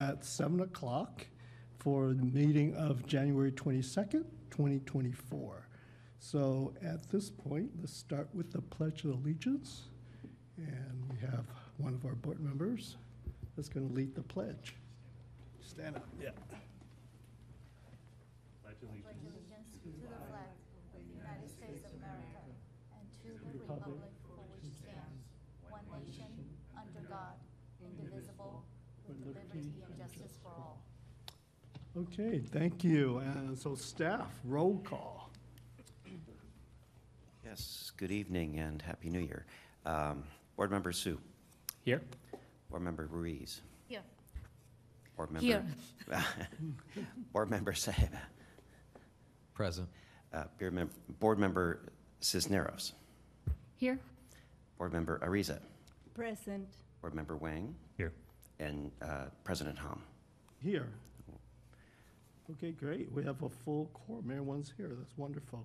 at 7 o'clock for the meeting of January 22nd, 2024. So at this point, let's start with the Pledge of Allegiance. And we have one of our board members that's going to lead the pledge. Stand up, yeah. pledge allegiance to the flag of the United States of America and to the republic for which it stands, one nation, under God, indivisible, with liberty and justice for all. Okay, thank you. And so staff, roll call. Yes, good evening and Happy New Year. Um, Board Member Sue, Here? Board Member Ruiz, Here. Board Member. Here. Board Member Saheba, Present. uh, Mem- Board Member Cisneros, Here. Board Member Ariza, Present. Board Member Wang, Here. and uh, President Hom. Here. Okay, great. We have a full quorum. Everyone's here. That's wonderful.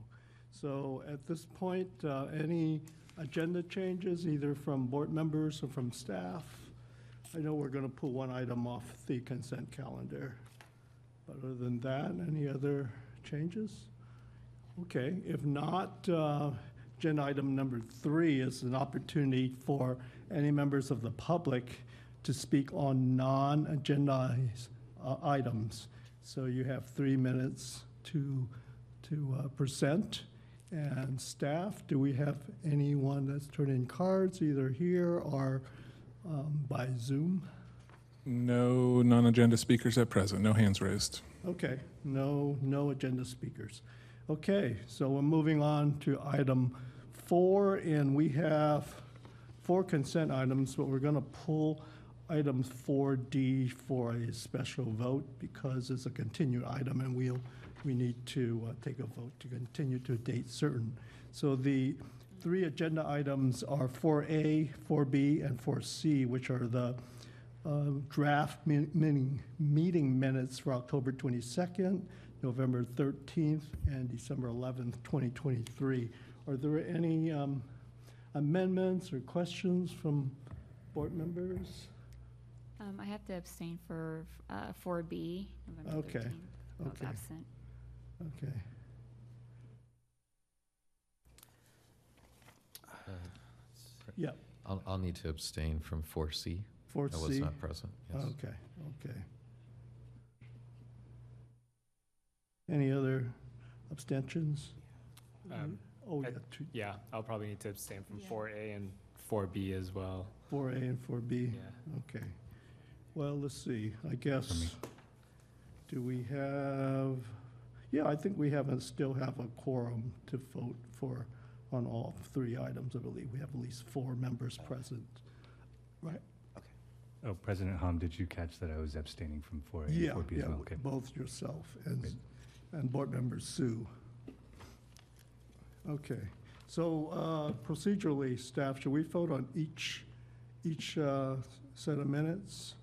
So at this point, uh, any agenda changes, either from board members or from staff? I know we're going to pull one item off the consent calendar. But Other than that, any other changes? Okay, if not, uh, agenda item number three is an opportunity for any members of the public to speak on non-agenda uh, items. So you have three minutes to, to uh, present. And staff, do we have anyone that's turning in cards, either here or um, by Zoom? No non-agenda speakers at present, no hands raised. Okay, no, no agenda speakers. Okay, so we're moving on to item four, and we have four consent items, but we're going to pull item 4D for a special vote because it's a continued item, and we'll, we need to uh, take a vote to continue to a date certain. So the three agenda items are 4A, 4B, and 4C, which are the uh, draft meeting, meeting minutes for October 22nd, November 13th, and December 11th, 2023. Are there any um, amendments or questions from board members? Um, I have to abstain for, uh, four B, November Okay, thirteenth. I was okay. absent. Okay, yeah, I'll, I'll need to abstain from 4C. I was 4C. Was not present, yes. Okay, okay. Any other abstentions? Um, Oh, I- yeah, two- Yeah, I'll probably need to abstain from Yeah. 4A and 4B as well. 4A and 4B. Yeah. Okay. Well, let's see, I guess, do we have, yeah, I think we have, a- still have a quorum to vote for on all three items, I believe. We have at least four members present. Right? Okay. Oh, President Hom, did you catch that I was abstaining from 4A and Yeah, 4B as yeah, well? Okay. both yourself and, Great. and Board Member Sue. Okay, so uh, procedurally, staff, should we vote on each, each uh, set of minutes?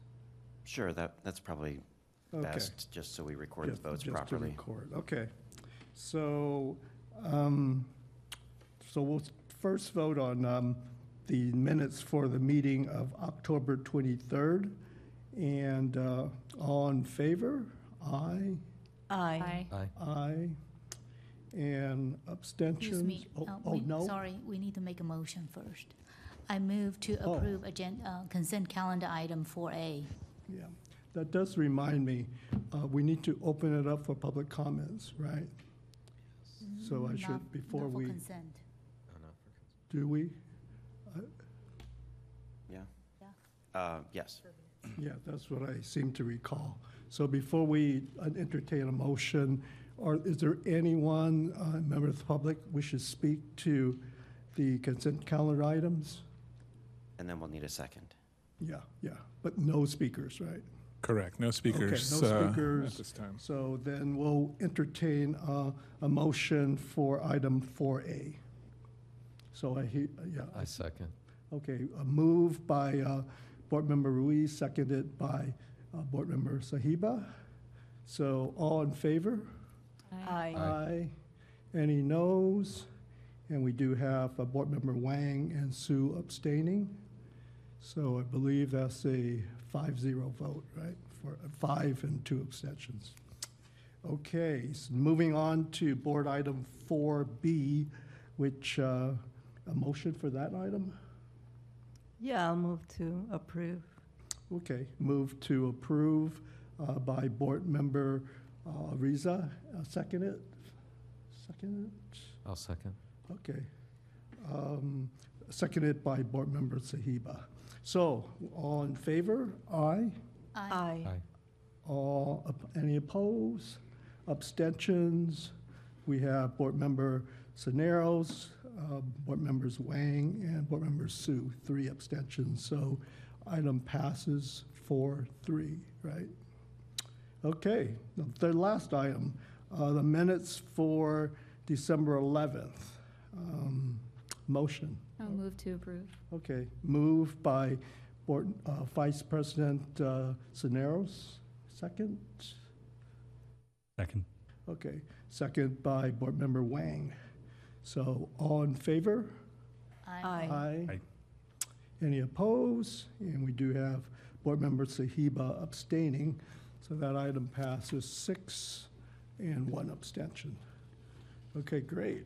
Sure, that, that's probably Okay. best, just so we record the Just- votes just to properly. record, okay. So, um, so we'll first vote on, um, the minutes for the meeting of October twenty-third. And, uh, all in favor? Aye, Aye. Aye. aye. And Excuse me. Oh, uh, oh, we- no? Sorry, we need to make a motion first. I move to Oh. approve agenda, consent calendar item 4A. Yeah, that does remind me, uh, we need to open it up for public comments, right? So I Not- should, before not for we, consent. Oh, no, for do we? Yeah? Yeah. Uh, Yes. Yeah, that's what I seem to recall. So before we uh, entertain a motion, or is there anyone, uh, member of the public, wishes to speak to the consent calendar items? And then we'll need a second. Yeah, yeah, but no speakers, right? Correct, no speakers. no uh, speakers. At this time. So then we'll entertain uh, a motion for item 4A. So I, he- yeah, I second. okay, a move by uh, Board Member Ruiz, seconded by uh, Board Member Saheba. So all in favor? Aye. Aye. Any noes? And we do have uh, Board Member Wang and Sue abstaining. So I believe that's a five-zero vote, right? for, five and two abstentions. Okay, s- moving on to board item 4B, which, uh, a motion for that item? Yeah, I'll move to approve. Okay, move to approve uh, by Board Member uh, Ariza. Uh, Second it? Second it? I'll second. Okay. Um, Seconded by Board Member Saheba. So, all in favor? Aye. Aye. Aye. All, op- any opposed? Abstentions? We have Board Member Cisneros, uh, Board Members Wang, and Board Member Sue, three abstentions. So item passes four, three, right? Okay, the- the last item, uh, the minutes for December 11th. Um, Motion. I'll move to approve. Okay, moved by Board, uh, Vice President uh, Cisneros, second? Second. Okay, second by Board Member Wang. So all in favor? Aye. Aye. Any opposed? And we do have Board Member Saheba abstaining, so that item passes six and one abstention. Okay, great.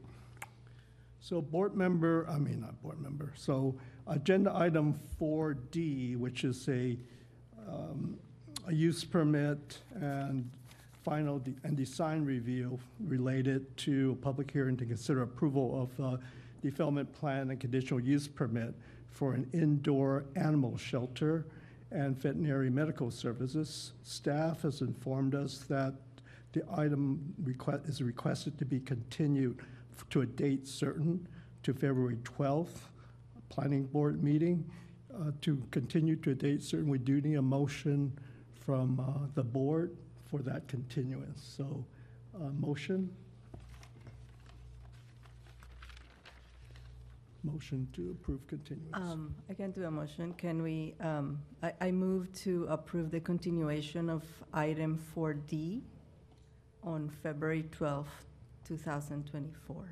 So board member, I mean, not board member, so agenda item 4D, which is a, um, a use permit and final de- and design review related to a public hearing to consider approval of uh, development plan and conditional use permit for an indoor animal shelter and veterinary medical services. Staff has informed us that the item request, is requested to be continued to a date certain to February 12th, planning board meeting. Uh, To continue to a date certain, we do need a motion from uh, the board for that continuance. So, uh, motion? Motion to approve continuance. Um, I can do a motion. Can we, um, I, I move to approve the continuation of item 4D on February 12th, 2024.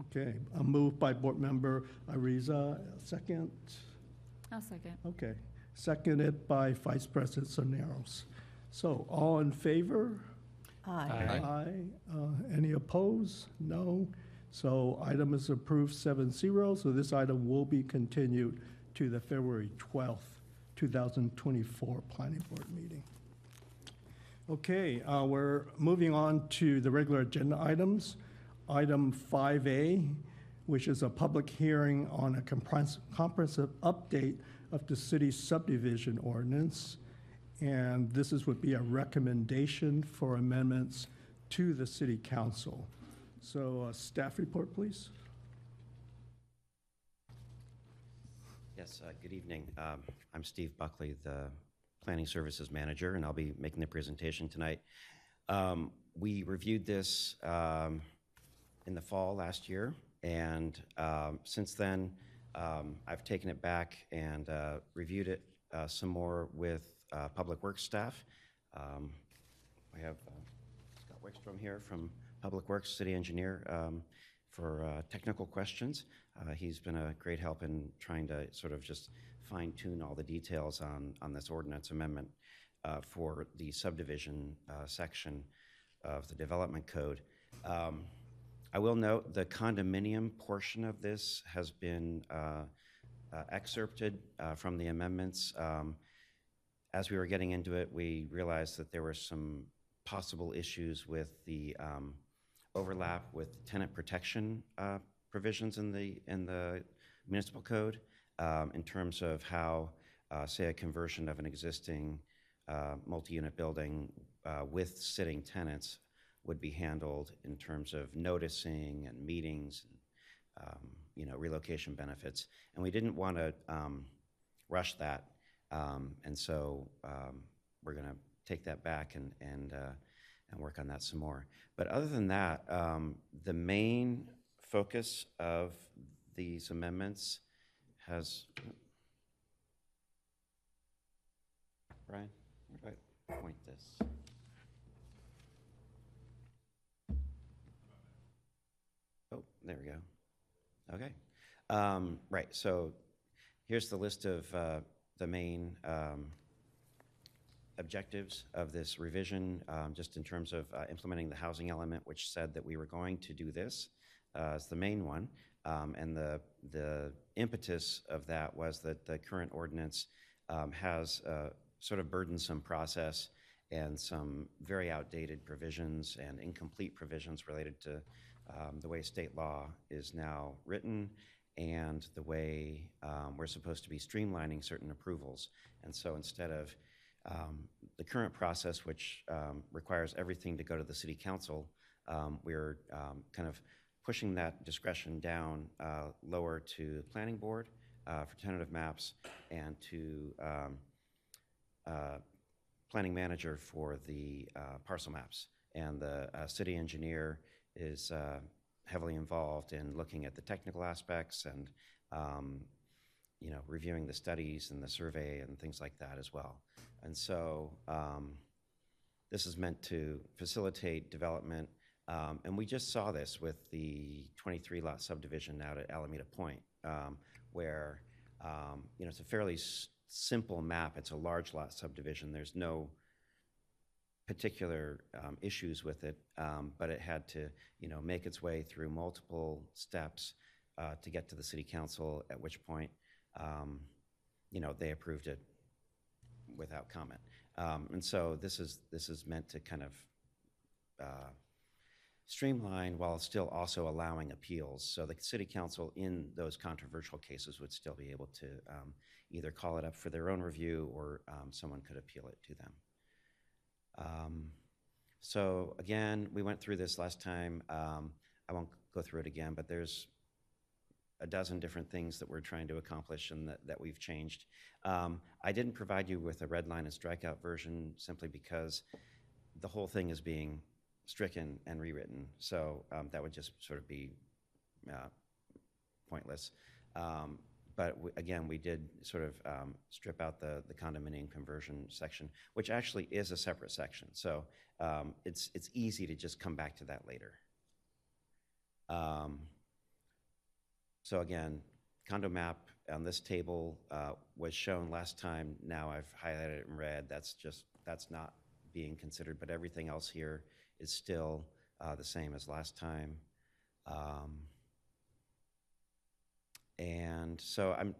Okay, a move by Board Member Ariza, second. I'll second. Okay, seconded by Vice President Cisneros. So, all in favor? Aye. Aye. Aye. Uh, Any opposed? No. So item is approved 7-0. so this item will be continued to the February twelfth, two thousand twenty-four Planning Board meeting. Okay, uh, we're moving on to the regular agenda items. Item five A, which is a public hearing on a comprehens- comprehensive update of the city subdivision ordinance. And this is, would be a recommendation for amendments to the city council. So, uh, staff report, please. Yes, uh, good evening. Um, I'm Steve Buckley, the Planning Services Manager, and I'll be making the presentation tonight. Um, We reviewed this um, in the fall last year, and um, since then, um, I've taken it back and uh, reviewed it uh, some more with uh, Public Works staff. Um, We have uh, Scott Wickstrom here from Public Works, City Engineer, um, for uh, technical questions. Uh, He's been a great help in trying to sort of just fine tune all the details on, on this ordinance amendment uh, for the subdivision uh, section of the Development Code. Um, I will note the condominium portion of this has been uh, uh, excerpted uh, from the amendments. Um, as we were getting into it, we realized that there were some possible issues with the um, overlap with tenant protection uh, provisions in the in the municipal code um, in terms of how, uh, say, a conversion of an existing uh, multi-unit building uh, with sitting tenants would be handled in terms of noticing and meetings, and, um, you know, relocation benefits, and we didn't want to um, rush that, um, and so um, we're going to take that back and and uh, and work on that some more. But other than that, um, the main focus of these amendments has. Brian, where do I point this? Oh, there we go. Okay. Um, right. So here's the list of uh, the main um, objectives of this revision, um, just in terms of uh, implementing the housing element, which said that we were going to do this uh, as the main one. Um, And the, the impetus of that was that the current ordinance um, has a sort of burdensome process and some very outdated provisions and incomplete provisions related to um, the way state law is now written and the way um, we're supposed to be streamlining certain approvals. And so instead of um, the current process, which um, requires everything to go to the city council, we're kind of pushing that discretion down uh, lower to the planning board uh, for tentative maps and to um, uh, planning manager for the uh, parcel maps. And the uh, city engineer is uh, heavily involved in looking at the technical aspects and, um, you know, reviewing the studies and the survey and things like that as well. And so um, this is meant to facilitate development. Um, and we just saw this with the 23 lot subdivision out at Alameda Point, um, where, um, you know, it's a fairly s- simple map. It's a large lot subdivision. There's no particular um, issues with it, um, but it had to, you know, make its way through multiple steps uh, to get to the city council, at which point, um, you know, they approved it without comment. And so this is, this is meant to kind of uh, streamline while still also allowing appeals. So the city council in those controversial cases would still be able to um, either call it up for their own review or um, someone could appeal it to them. Um, So again, we went through this last time. Um, I won't go through it again, but there's a dozen different things that we're trying to accomplish and that, that we've changed. Um, I didn't provide you with a red line and strikeout version simply because the whole thing is being stricken and rewritten. So um, that would just sort of be uh, pointless. Um, But w- again, we did sort of um, strip out the, the condominium conversion section, which actually is a separate section. So um, it's, it's easy to just come back to that later. Um, So again, condo map on this table uh, was shown last time. Now I've highlighted it in red. That's just, that's not being considered, but everything else here is still uh, the same as last time. Um, And so I'm,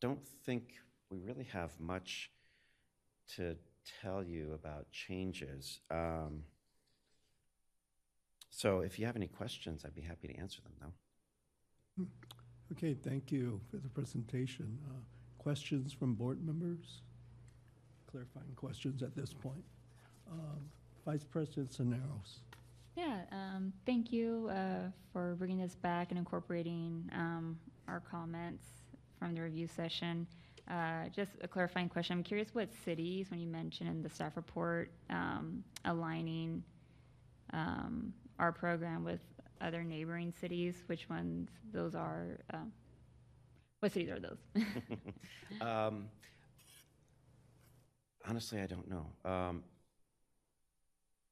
don't think we really have much to tell you about changes. Um, So if you have any questions, I'd be happy to answer them, though. Okay, thank you for the presentation. Uh, Questions from board members? Clarifying questions at this point. Um, Vice President Cisneros. Yeah, um, thank you, uh, for bringing this back and incorporating, um, our comments from the review session. Uh, just a clarifying question. I'm curious what cities, when you mentioned in the staff report, um, aligning, um, our program with other neighboring cities, which ones those are, um, what cities are those? Um, Honestly, I don't know.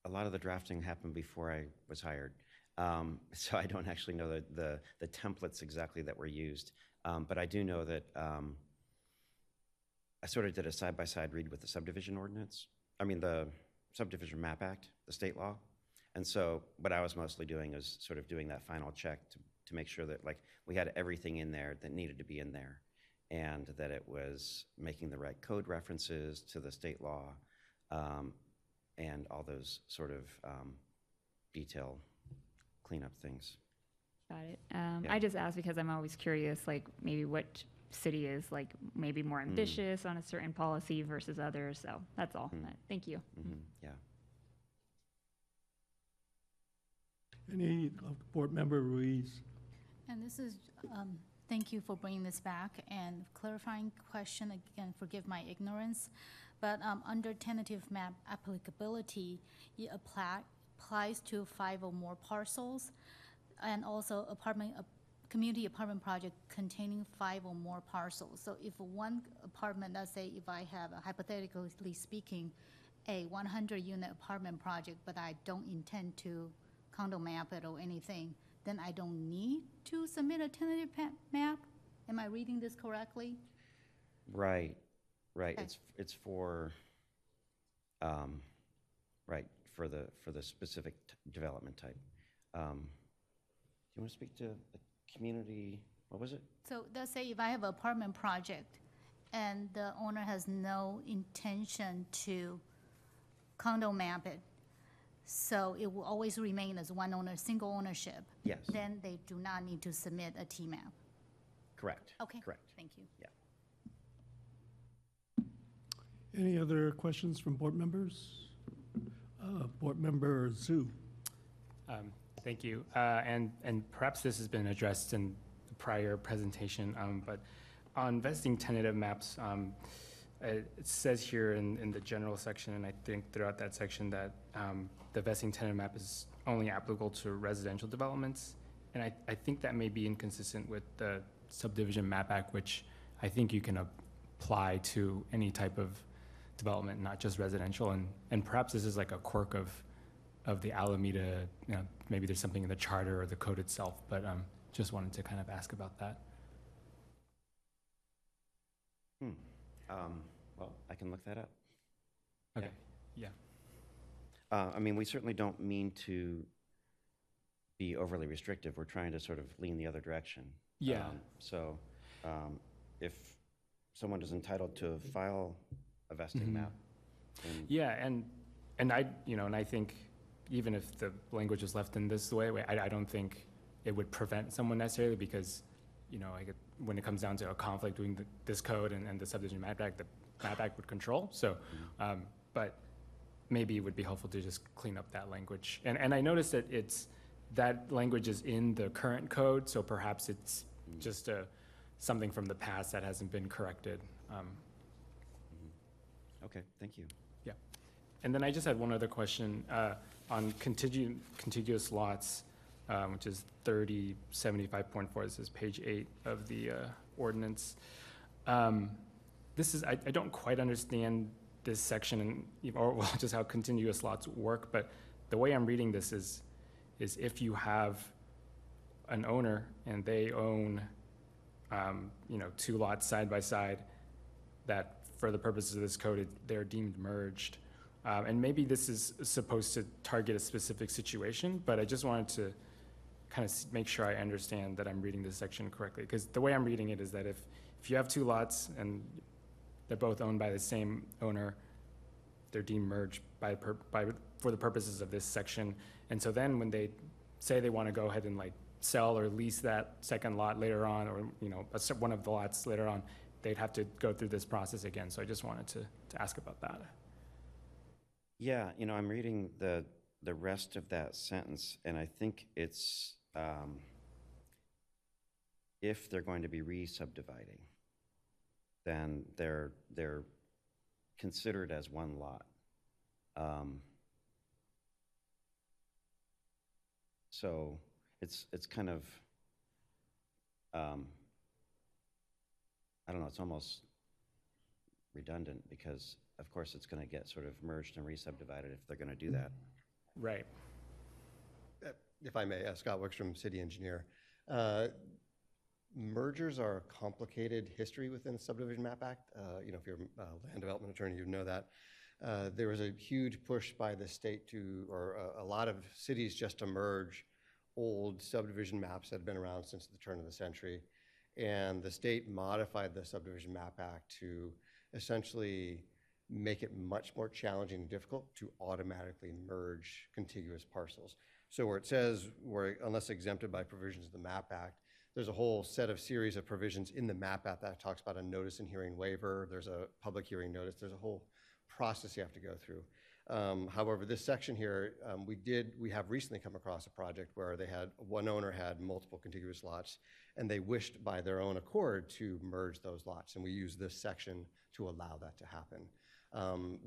A lot of the drafting happened before I was hired, Um, so I don't actually know the, the, the templates exactly that were used. Um, But I do know that um, I sort of did a side-by-side read with the subdivision ordinance, I mean, the subdivision map act, the state law. And so what I was mostly doing is sort of doing that final check to, to make sure that, like, we had everything in there that needed to be in there and that it was making the right code references to the state law um, and all those sort of um, detail cleanup things. Got it. Um, Yeah. I just asked because I'm always curious, like maybe what city is like maybe more Hmm. ambitious on a certain policy versus others. So that's all. But Thank you. Mhm, Yeah. Any uh, board member Ruiz? And this is, um, thank you for bringing this back and clarifying question, again, forgive my ignorance. But um, under tentative map applicability, it apply, applies to five or more parcels, and also apartment, a community apartment project containing five or more parcels. So if one apartment, let's say if I have, a hypothetically speaking, a 100-unit apartment project, but I don't intend to condo map it or anything, then I don't need to submit a tentative map? Am I reading this correctly? Right, right. Okay. It's, it's for, um, right, for the, for the specific t- development type. Um, Do you want to speak to the community, what was it? So let's say if I have an apartment project and the owner has no intention to condo map it, so it will always remain as one owner, single ownership, Yes, then they do not need to submit a T-map. correct. Okay. Correct. Thank you. Any other questions from board members? Uh, Board Member Zhu. Um, Thank you. Uh, And, and perhaps this has been addressed in the prior presentation, um, but on vesting tentative maps, um, it says here in, in the general section, and I think throughout that section, that um, the vesting tentative map is only applicable to residential developments. And I, I think that may be inconsistent with the subdivision map act, which I think you can apply to any type of development, not just residential. And, and perhaps this is like a quirk of, of the Alameda, you know, maybe there's something in the charter or the code itself, but um, just wanted to kind of ask about that. Hmm. Um, Well, I can look that up. Okay, yeah. Uh, I mean, we certainly don't mean to be overly restrictive. We're trying to sort of lean the other direction. Yeah. Um, So um, if someone is entitled to file a vesting Mhm. map, then Yeah, and, and I, you know, and I think even if the language is left in this way, I, I don't think it would prevent someone necessarily because, you know, I get, when it comes down to a conflict between the- this code and, and the subdivision map act, the map act would control, so, um, but maybe it would be helpful to just clean up that language. And, and I noticed that it's, that language is in the current code, so perhaps it's just a, something from the past that hasn't been corrected. Um, okay, thank you. Yeah. And then I just had one other question uh, on contigu- contiguous lots, um, which is 3075.4. This is page eight of the uh, ordinance. Um, This is, I I don't quite understand this section, and or well, just how contiguous lots work, but the way I'm reading this is, is if you have an owner and they own, um, you know, two lots side by side, that for the purposes of this code, it- they're deemed merged. Um, And maybe this is supposed to target a specific situation, but I just wanted to kind of make sure I understand that I'm reading this section correctly. Because the way I'm reading it is that if, if you have two lots and they're both owned by the same owner, they're deemed merged by, by, for the purposes of this section. And so then when they say they want to go ahead and like sell or lease that second lot later on, or, you know, one of the lots later on, they'd have to go through this process again. So I just wanted to, to ask about that. Yeah, you know, I'm reading the, the rest of that sentence, and I think it's, um, if they're going to be re-subdividing, then they're, they're considered as one lot. Um, So it's, it's kind of, um, I don't know, it's almost redundant because, of course, it's going to get sort of merged and re-subdivided if they're going to do that. Right. Uh, If I may, uh, Scott Wickstrom, city engineer. Uh, Mergers are a complicated history within the subdivision map act. Uh, You know, if you're a land development attorney, you know that. Uh, There was a huge push by the state to, or a- a lot of cities just to merge old subdivision maps that had been around since the turn of the century. And the state modified the subdivision map act to essentially make it much more challenging and difficult to automatically merge contiguous parcels. So where it says, where unless exempted by provisions of the MAP Act, there's a whole set of series of provisions in the MAP Act that talks about a notice and hearing waiver, there's a public hearing notice, there's a whole process you have to go through. Um, However, this section here, um, we did, we have recently come across a project where they had, one owner had multiple contiguous lots, and they wished by their own accord to merge those lots, and we use this section to allow that to happen. Um,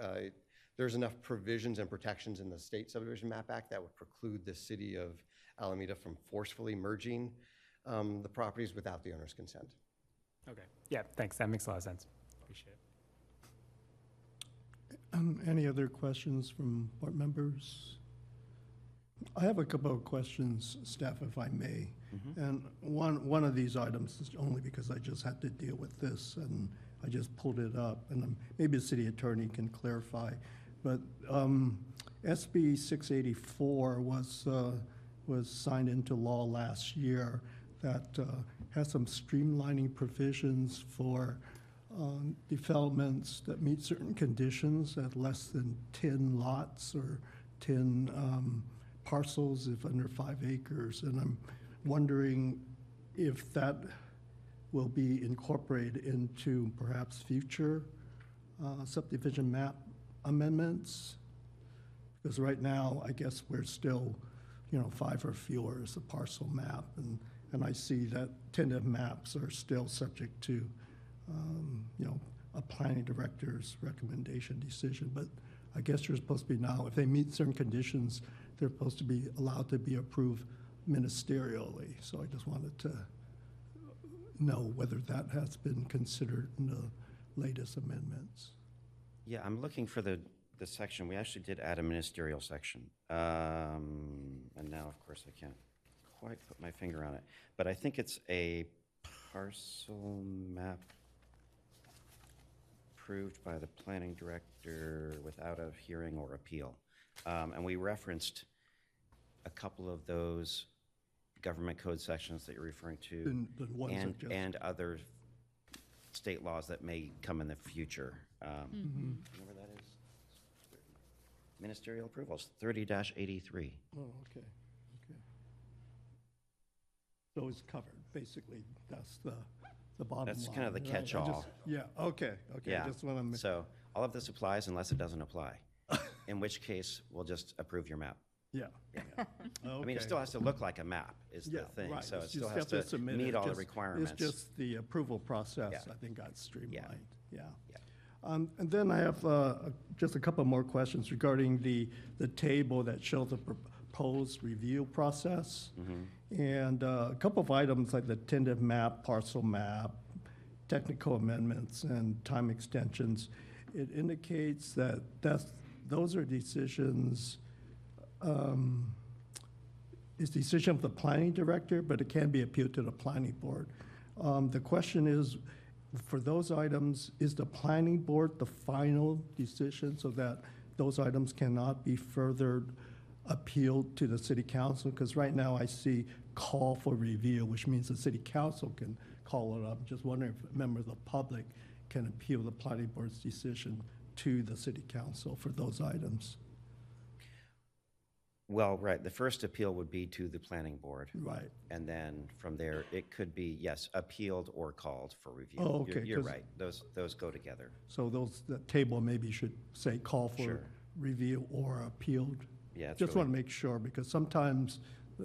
uh, There's enough provisions and protections in the state subdivision map act that would preclude the city of Alameda from forcefully merging um, the properties without the owner's consent. Okay. Yeah, thanks. That makes a lot of sense. Appreciate it. Um, Any other questions from board members? I have a couple of questions, staff, if I may. And one, one of these items is only because I just had to deal with this, and I just pulled it up, and um, maybe the city attorney can clarify. But um, SB 684 was, uh, was signed into law last year that uh, has some streamlining provisions for um, developments that meet certain conditions at less than 10 lots or 10 um, parcels if under five acres. And I'm wondering if that will be incorporated into perhaps future uh, subdivision map amendments? Because right now, I guess we're still, you know, five or fewer is a parcel map, and, and I see that tentative maps are still subject to, um, you know, a planning director's recommendation decision, but I guess you're supposed to be now, if they meet certain conditions, they're supposed to be allowed to be approved ministerially, so I just wanted to know whether that has been considered in the latest amendments. Yeah, I'm looking for the, the section. We actually did add a ministerial section. Um, and now, of course, I can't quite put my finger on it. But I think it's a parcel map approved by the planning director without a hearing or appeal. Um, and we referenced a couple of those government code sections that you're referring to. And the ones that And, just- and other state laws that may come in the future. Um, Mm-hmm. Remember that is? Ministerial approvals, thirty eighty-three. Oh, okay, okay. So it's covered, basically, that's the, the bottom line. That's kind of the right? I catch-all. Yeah, okay, okay, Yeah. Just want to, So all of this applies unless it doesn't apply, in which case we'll just approve your map. yeah. I mean, it still has to look like a map is the thing, so it It's still just has to meet all the requirements. It's just the approval process, Yeah. I think, got streamlined, yeah. Yeah. Um, And then I have uh, just a couple more questions regarding the, the table that shows the proposed review process. And uh, a couple of items like the tentative map, parcel map, technical amendments, and time extensions. It indicates that that's, those are decisions, um, it's decision of the planning director, but it can be appealed to the planning board. Um, The question is, for those items, is the planning board the final decision so that those items cannot be further appealed to the city council? Because right now I see call for review, which means the city council can call it up. Just wondering if members of the public can appeal the planning board's decision to the city council for those items. Well, right, the first appeal would be to the planning board. Right. And then from there, it could be, yes, appealed or called for review. Oh, You're- okay, You're 'cause- right, those, those go together. So those, the table maybe should say call for Sure. review or appealed. Yeah, it's Just want to make sure, because sometimes,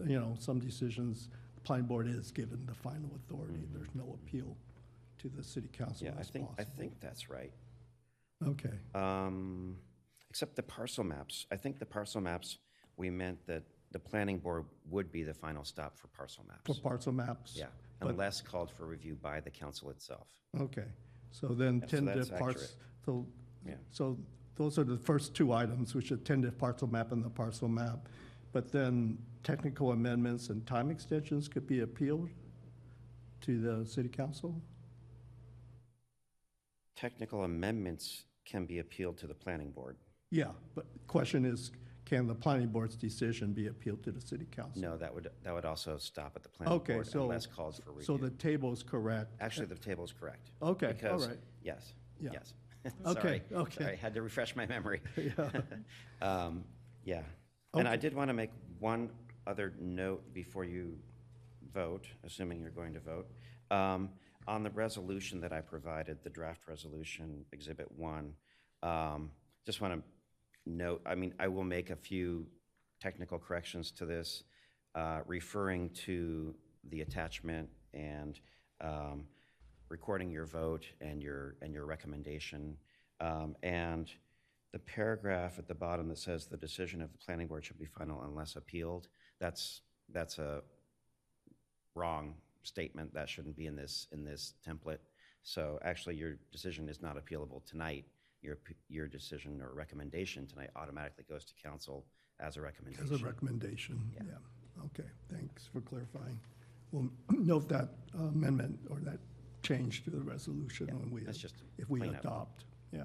you know, some decisions, the planning board is given the final authority. There's no appeal to the city council Mm-hmm. Yeah, I as think, I possible. think that's right. Okay, Um, Except the parcel maps. I think the parcel maps, we meant that the planning board would be the final stop for parcel maps. for maps. parcel maps. Yeah, unless called for review by the council itself. Okay, so then Yeah, so tentative that's parts, so, Yeah. so those are the first two items, which are tentative parcel map and the parcel map. But then technical amendments and time extensions could be appealed to the city council? Technical amendments can be appealed to the planning board. Yeah, but question is, can the planning board's decision be appealed to the city council? No, that would, that would also stop at the planning Okay, board so. unless called for review. So the table is correct? Actually, the table is correct. Okay, all because- right. Yes, Yeah. yes. Okay, Sorry, okay. Sorry, had to refresh my memory. Yeah. Um, Yeah, and I did want to make one other note before you vote, assuming you're going to vote. Um, On the resolution that I provided, the draft resolution, Exhibit 1, um, just want to note, I mean, I will make a few technical corrections to this, uh, referring to the attachment and um, recording your vote and your, and your recommendation. Um, And the paragraph at the bottom that says the decision of the planning board should be final unless appealed, that's, that's a wrong statement. That shouldn't be in this, in this template. So actually, your decision is not appealable tonight. Your, your decision or recommendation tonight automatically goes to council as a recommendation. As a recommendation, Yeah. yeah. Okay, thanks for clarifying. We'll note that amendment or that change to the resolution when we, That's just if we adopt, yeah.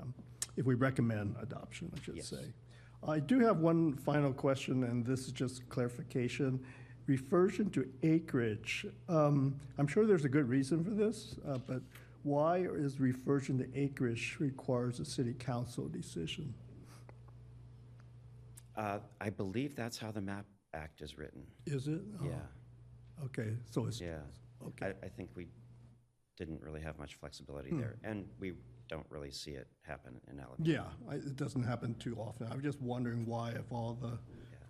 If we recommend adoption, I should Yes. say. I do have one final question, and this is just clarification. Reversion to acreage, um, I'm sure there's a good reason for this, uh, but why is reversion to acreage requires a city council decision? Uh, I believe that's how the MAP Act is written. Is it? Oh, Yeah, Okay, so it's, yeah. okay. I, I think we didn't really have much flexibility Hmm. there, and we don't really see it happen in Alameda. Yeah, I- it doesn't happen too often. I'm just wondering why of all the,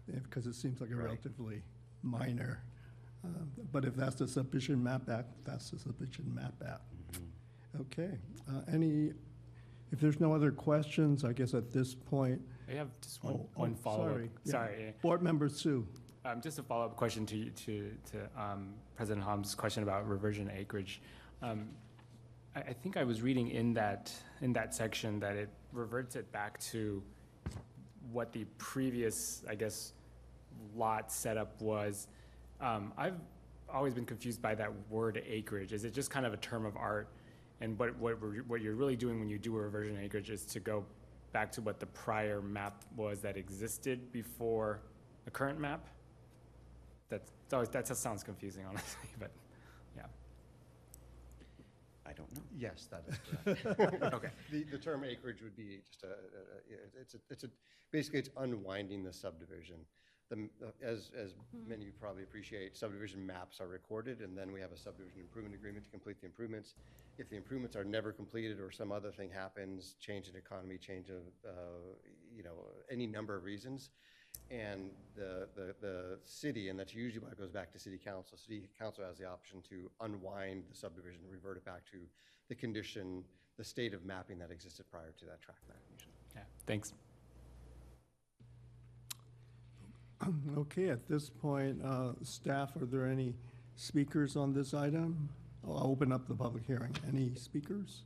because it seems like a Right. relatively minor. uh, But if that's the subdivision map act, that's the subdivision map act. Mm-hmm. Okay, uh, any, if there's no other questions, I guess at this point. I have just one, Oh, oh, one follow-up. sorry, yeah. Sorry. Board Member Sue. Um, just a follow-up question to, to, to, um, President Hom's question about reversion acreage. Um, I, I think I was reading in that, in that section that it reverts it back to what the previous, I guess, lot setup was. Um, I've always been confused by that word acreage. Is it just kind of a term of art? And what, what, what you're really doing when you do a reversion acreage is to go back to what the prior map was that existed before the current map? That's, always, that sounds confusing, honestly, but, don't know. Yes, that is correct. Okay. The, the term acreage would be just a, a- a- it's a, it's a, basically it's unwinding the subdivision. The, uh, as, as many of you probably appreciate, subdivision maps are recorded, and then we have a subdivision improvement agreement to complete the improvements. If the improvements are never completed or some other thing happens, change in economy, change of, uh, you know, any number of reasons, and the, the, the city, and that's usually why it goes back to city council, city council has the option to unwind the subdivision, revert it back to the condition, the state of mapping that existed prior to that tract map usually. Yeah, thanks. Okay, at this point, uh, staff, are there any speakers on this item? I'll open up the public hearing. Any speakers?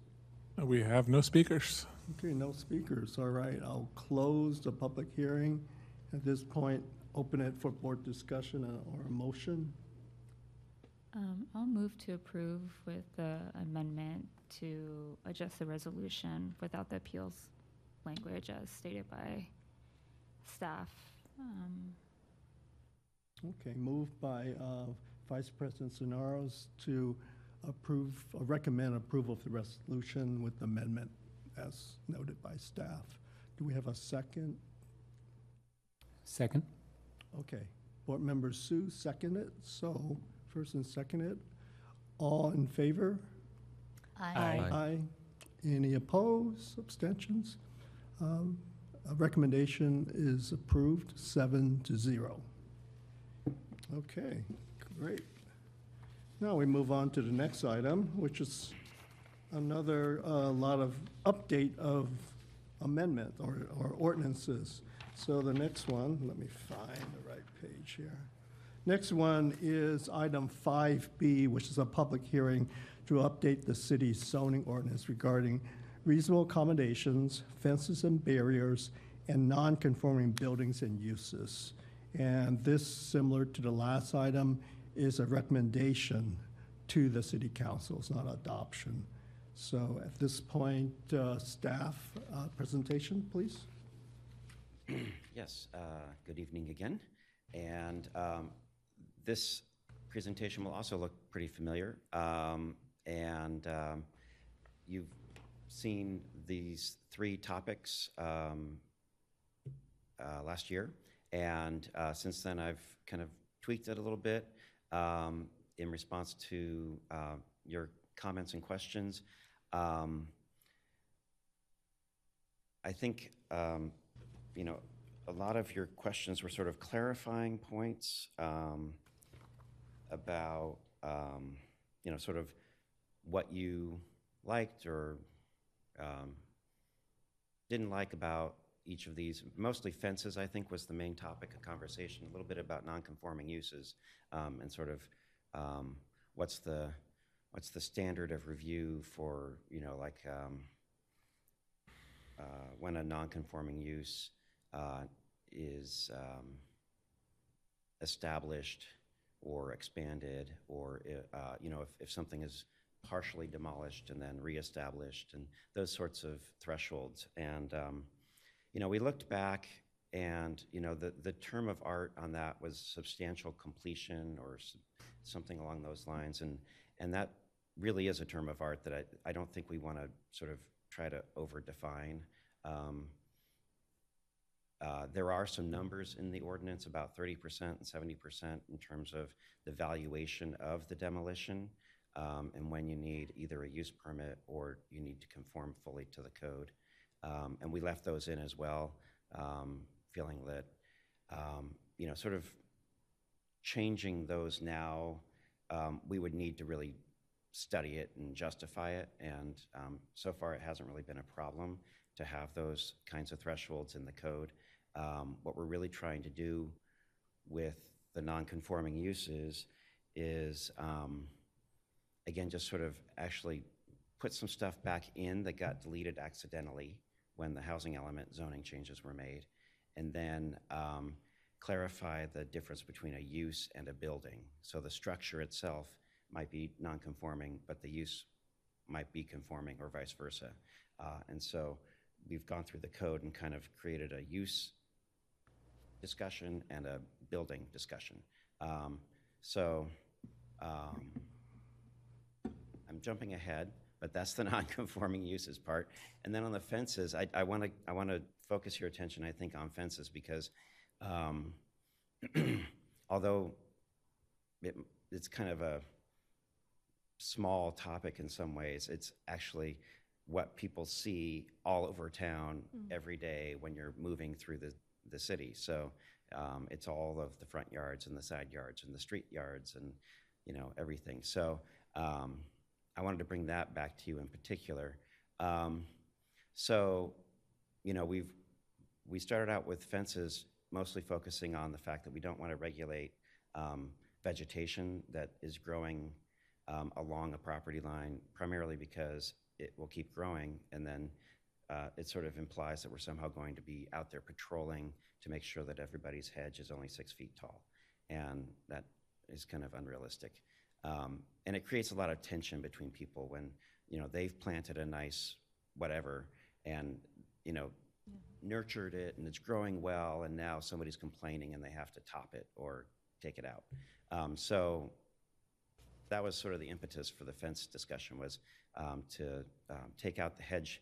Uh, We have no speakers. Okay, no speakers. All right, I'll close the public hearing. At this point, open it for board discussion uh, or a motion. Um, I'll move to approve with the amendment to adjust the resolution without the appeals language as stated by staff. Um, Okay, moved by uh, Vice President Cisneros to approve, uh, recommend approval of the resolution with amendment as noted by staff. Do we have a second? Second? Okay, Board Member Sue seconded, so first and seconded. All in favor? Aye. Aye. Aye. Any opposed, abstentions? Um, A recommendation is approved, seven to zero. Okay, great. Now we move on to the next item, which is another uh, lot of update of amendment or or ordinances. So the next one, let me find the right page here. Next one is item 5B, which is a public hearing to update the city's zoning ordinance regarding reasonable accommodations, fences and barriers, and non-conforming buildings and uses. And this, similar to the last item, is a recommendation to the city council, it's not adoption. So at this point, uh, staff, uh, presentation, please. Yes, uh, good evening again. And um, this presentation will also look pretty familiar. Um, And um, you've seen these three topics um, uh, last year. And uh, since then, I've kind of tweaked it a little bit um, in response to uh, your comments and questions. Um, I think, um, you know, a lot of your questions were sort of clarifying points um, about, um, you know, sort of what you liked or um, didn't like about each of these. Mostly fences, I think, was the main topic of conversation. A little bit about non-conforming uses um, and sort of um, what's the what's the standard of review for, you know, like um, uh, when a non-conforming use uh, is um, established or expanded, or uh, you know, if, if something is partially demolished and then reestablished, and those sorts of thresholds. And, um, you know, we looked back and, you know, the, the term of art on that was substantial completion or something along those lines. And, and that really is a term of art that I, I don't think we want to sort of try to over-define. Um, uh, There are some numbers in the ordinance, about 30% and 70% in terms of the valuation of the demolition um, and when you need either a use permit or you need to conform fully to the code. Um, And we left those in as well, um, feeling that, um, you know, sort of changing those now, um, we would need to really study it and justify it. And um, so far, it hasn't really been a problem to have those kinds of thresholds in the code. Um, What we're really trying to do with the non-conforming uses is, um, again, just sort of actually put some stuff back in that got deleted accidentally when the housing element zoning changes were made, and then um, clarify the difference between a use and a building. So the structure itself might be non-conforming, but the use might be conforming or vice versa. Uh, And so we've gone through the code and kind of created a use discussion and a building discussion. Um, So um, I'm jumping ahead, but that's the non-conforming uses part. And then on the fences, I, I want to, I want to focus your attention, I think, on fences because um, although it, it's kind of a small topic in some ways, it's actually what people see all over town every day when you're moving through the, the city. So um, it's all of the front yards and the side yards and the street yards and, you know, everything. So um, I wanted to bring that back to you in particular. Um, so, you know, we've, we started out with fences mostly focusing on the fact that we don't want to regulate um, vegetation that is growing um, along a property line, primarily because it will keep growing, and then uh, it sort of implies that we're somehow going to be out there patrolling to make sure that everybody's hedge is only six feet tall. And that is kind of unrealistic. Um, and it creates a lot of tension between people when, you know, they've planted a nice whatever and, you know, nurtured it and it's growing well, and now somebody's complaining and they have to top it or take it out. Um, so that was sort of the impetus for the fence discussion was um, to um, take out the hedge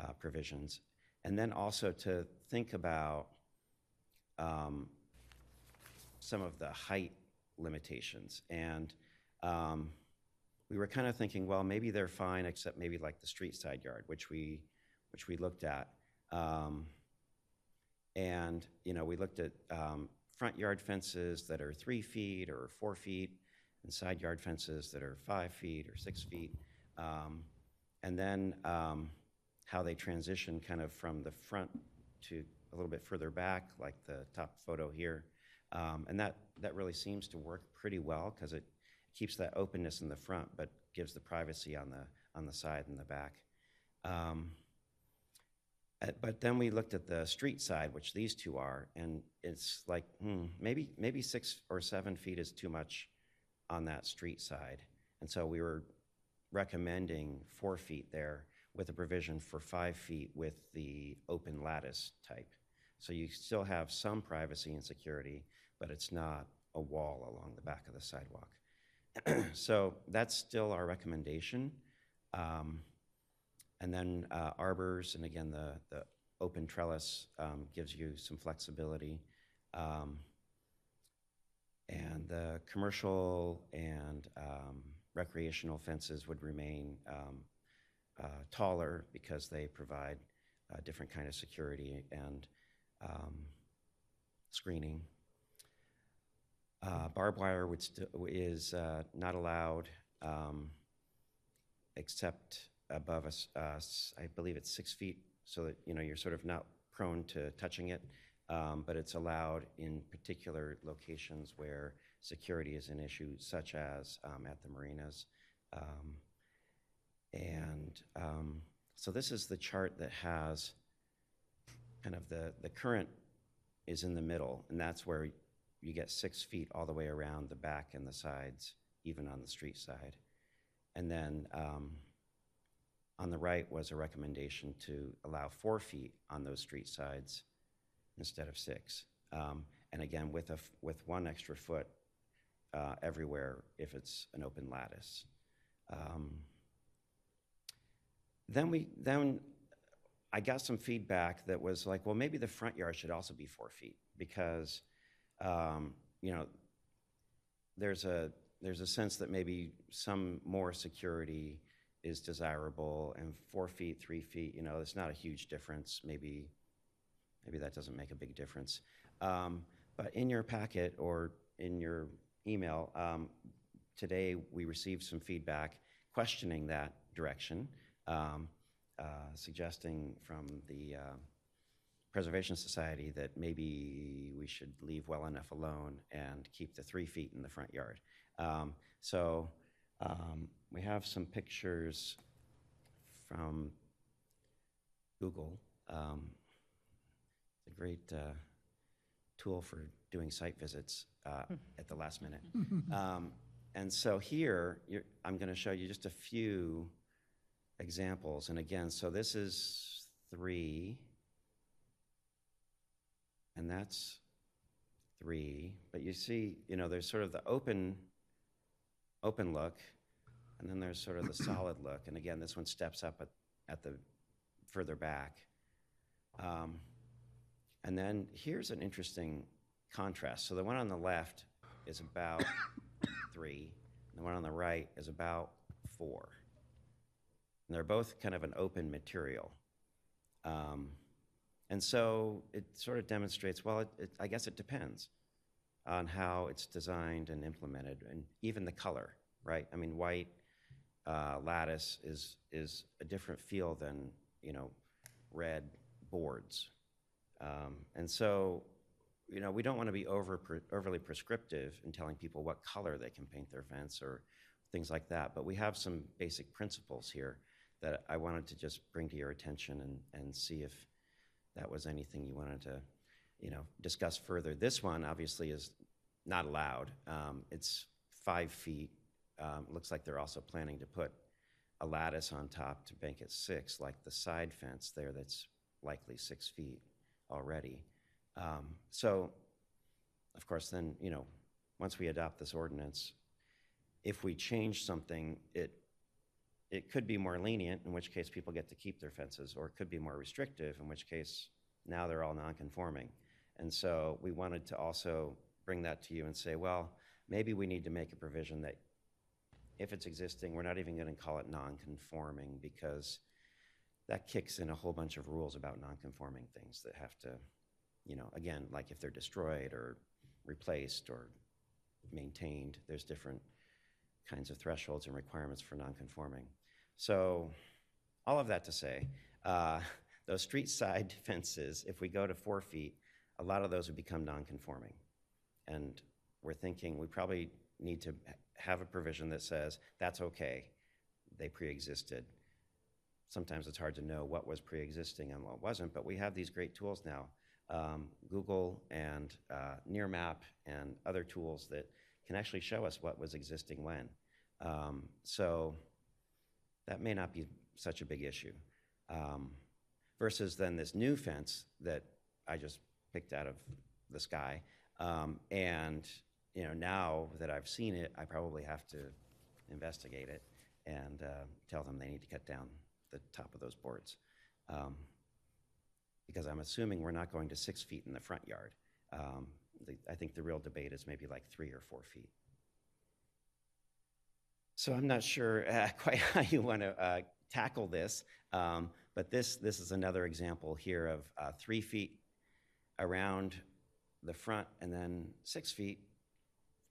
uh, provisions and then also to think about um, some of the height limitations. And um, we were kind of thinking, well, maybe they're fine, except maybe like the street side yard, which we, which we looked at. Um, and, you know, we looked at um, front yard fences that are three feet or four feet, and side yard fences that are five feet or six feet. Um, and then um, how they transition kind of from the front to a little bit further back, like the top photo here. Um, and that, that really seems to work pretty well because it keeps that openness in the front, but gives the privacy on the, on the side and the back. Um, But then we looked at the street side, which these two are, and it's like, hmm, maybe, maybe six or seven feet is too much on that street side. And so we were recommending four feet there with a provision for five feet with the open lattice type. So you still have some privacy and security, but it's not a wall along the back of the sidewalk. So that's still our recommendation. Um, and then uh, arbors, and again, the, the open trellis um, gives you some flexibility. Um, And the commercial and um, recreational fences would remain um, uh, taller because they provide a different kind of security and um, screening. Uh, Barbed wire st- is uh, not allowed um, except above us, us, I believe it's six feet, so that, you know, you're sort of not prone to touching it. Um, But it's allowed in particular locations where security is an issue, such as um, at the marinas. Um, And um, so this is the chart that has kind of the, the current is in the middle, and that's where you get six feet all the way around the back and the sides, even on the street side. And then um, on the right was a recommendation to allow four feet on those street sides instead of six. Um, And again, with a, with one extra foot uh, everywhere if it's an open lattice. Um, Then we, then I got some feedback that was like, well, maybe the front yard should also be four feet because, um, you know, there's a, there's a sense that maybe some more security is desirable and four feet, three feet, you know, it's not a huge difference. Maybe, maybe that doesn't make a big difference. Um, but in your packet or in your email, um, today we received some feedback questioning that direction, um, uh, suggesting from the uh, Preservation Society that maybe we should leave well enough alone and keep the three feet in the front yard. Um, so um, we have some pictures from Google. Um, it's a great uh, tool for doing site visits uh, at the last minute. Um, and so here, you're, I'm going to show you just a few examples. And again, so this is three, and that's three. But you see, you know, there's sort of the open, open look, and then there's sort of the solid look. And again, this one steps up at, at the further back. Um, and then here's an interesting contrast. So the one on the left is about three, and the one on the right is about four. And they're both kind of an open material. Um, and so it sort of demonstrates, well, it, it, I guess it depends on how it's designed and implemented, and even the color, right? I mean, white uh, lattice is, is a different feel than, you know, red boards. Um, and so, you know, we don't want to be over, overly prescriptive in telling people what color they can paint their fence or things like that. But we have some basic principles here that I wanted to just bring to your attention and, and see if that was anything you wanted to, you know, discuss further. This one obviously is not allowed. Um, it's five feet. Um, looks like they're also planning to put a lattice on top to make it six, like the side fence there that's likely six feet already. Um, so, of course, then, you know, once we adopt this ordinance, if we change something, it, it could be more lenient, in which case people get to keep their fences, or it could be more restrictive, in which case now they're all non-conforming. And so we wanted to also bring that to you and say, well, maybe we need to make a provision that if it's existing, we're not even going to call it non-conforming because that kicks in a whole bunch of rules about non-conforming things that have to, you know, again, like if they're destroyed or replaced or maintained, there's different kinds of thresholds and requirements for non-conforming. So all of that to say, uh, those street side fences, if we go to four feet, a lot of those would become non-conforming. And we're thinking we probably need to have a provision that says that's okay, they pre-existed. Sometimes it's hard to know what was pre-existing and what wasn't, but we have these great tools now, um, Google and uh, Nearmap and other tools that can actually show us what was existing when. Um, so that may not be such a big issue. Um, versus then this new fence that I just picked out of the sky. Um, and you know, now that I've seen it, I probably have to investigate it and uh, tell them they need to cut down the top of those boards. Um, because I'm assuming we're not going to six feet in the front yard. Um, the, I think the real debate is maybe like three or four feet. So I'm not sure uh, quite how you want to uh, tackle this, um, but this, this is another example here of uh, three feet around the front and then six feet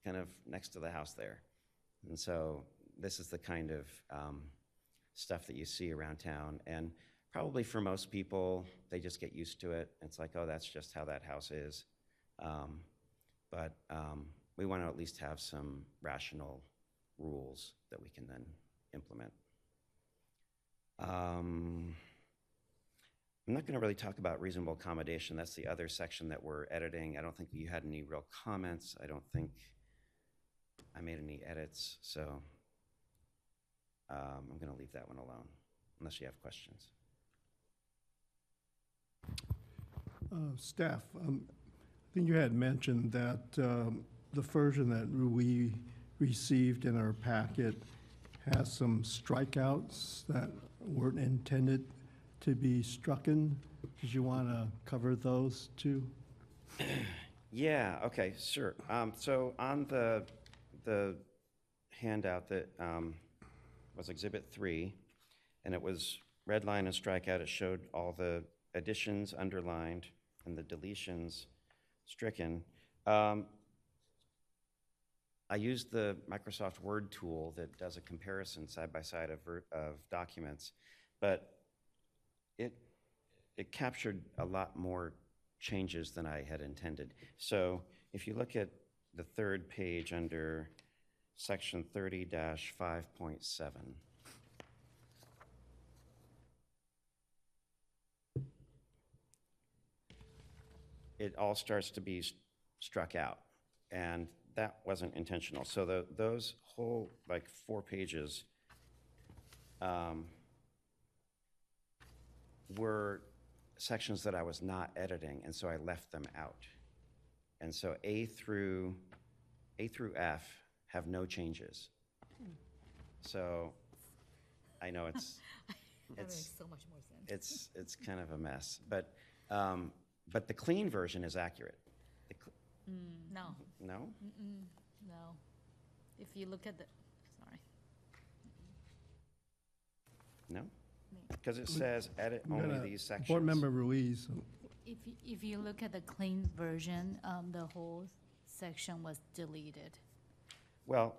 kind of next to the house there. And so this is the kind of um, stuff that you see around town. And probably for most people, they just get used to it. It's like, oh, that's just how that house is. Um, but um, we want to at least have some rational rules that we can then implement. Um, I'm not going to really talk about reasonable accommodation. That's the other section that we're editing. I don't think you had any real comments. I don't think I made any edits, so um, I'm going to leave that one alone, unless you have questions. Uh, Staff, um, think you had mentioned that um, the version that we received in our packet has some strikeouts that weren't intended to be strucken. Did you want to cover those too? Yeah, okay, sure. Um, so on the, the handout that, um, was Exhibit Three, and it was red line and strikeout, it showed all the additions underlined and the deletions stricken. Um, I used the Microsoft Word tool that does a comparison side by side of, of documents, but it it captured a lot more changes than I had intended. So if you look at the third page under section 30 5.7. It all starts to be struck out, and that wasn't intentional. So the, those whole, like, four pages um, were sections that I was not editing, and so I left them out. And so A through, A through F have no changes. So I know it's, it's, so much more sense. it's, it's kind of a mess. But, um, but the clean version is accurate. The cl- No, No? no. If you look at the, sorry. No? Because it says edit I'm only gonna- these sections. Board Member Ruiz, If, you- if you look at the clean version, um, the whole section was deleted. Well,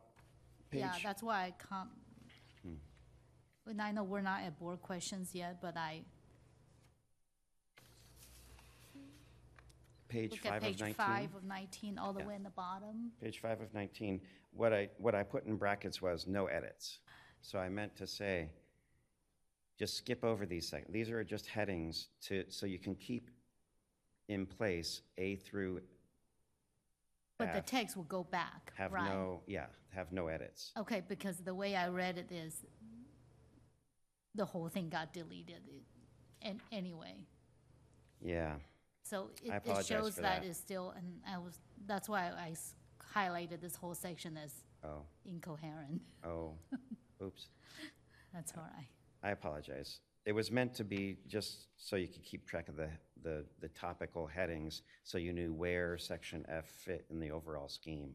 page. Yeah, that's why I can't. Hmm. And I know we're not at board questions yet, but I Page look at five of page nineteen. five of nineteen, all the way in the bottom. Page five of 19, what I, what I put in brackets was no edits. So I meant to say, just skip over these sec, these are just headings to, so you can keep in place A through But the F, text will go back, have right? no, yeah, have no edits. Okay, because the way I read it is, the whole thing got deleted, and, anyway. Yeah, So it, I it apologize shows for that that. it's still, and I was, that's why I s- highlighted this whole section as oh, incoherent. oh, oops, That's all right. I apologize. It was meant to be just so you could keep track of the, the, the topical headings, so you knew where section F fit in the overall scheme.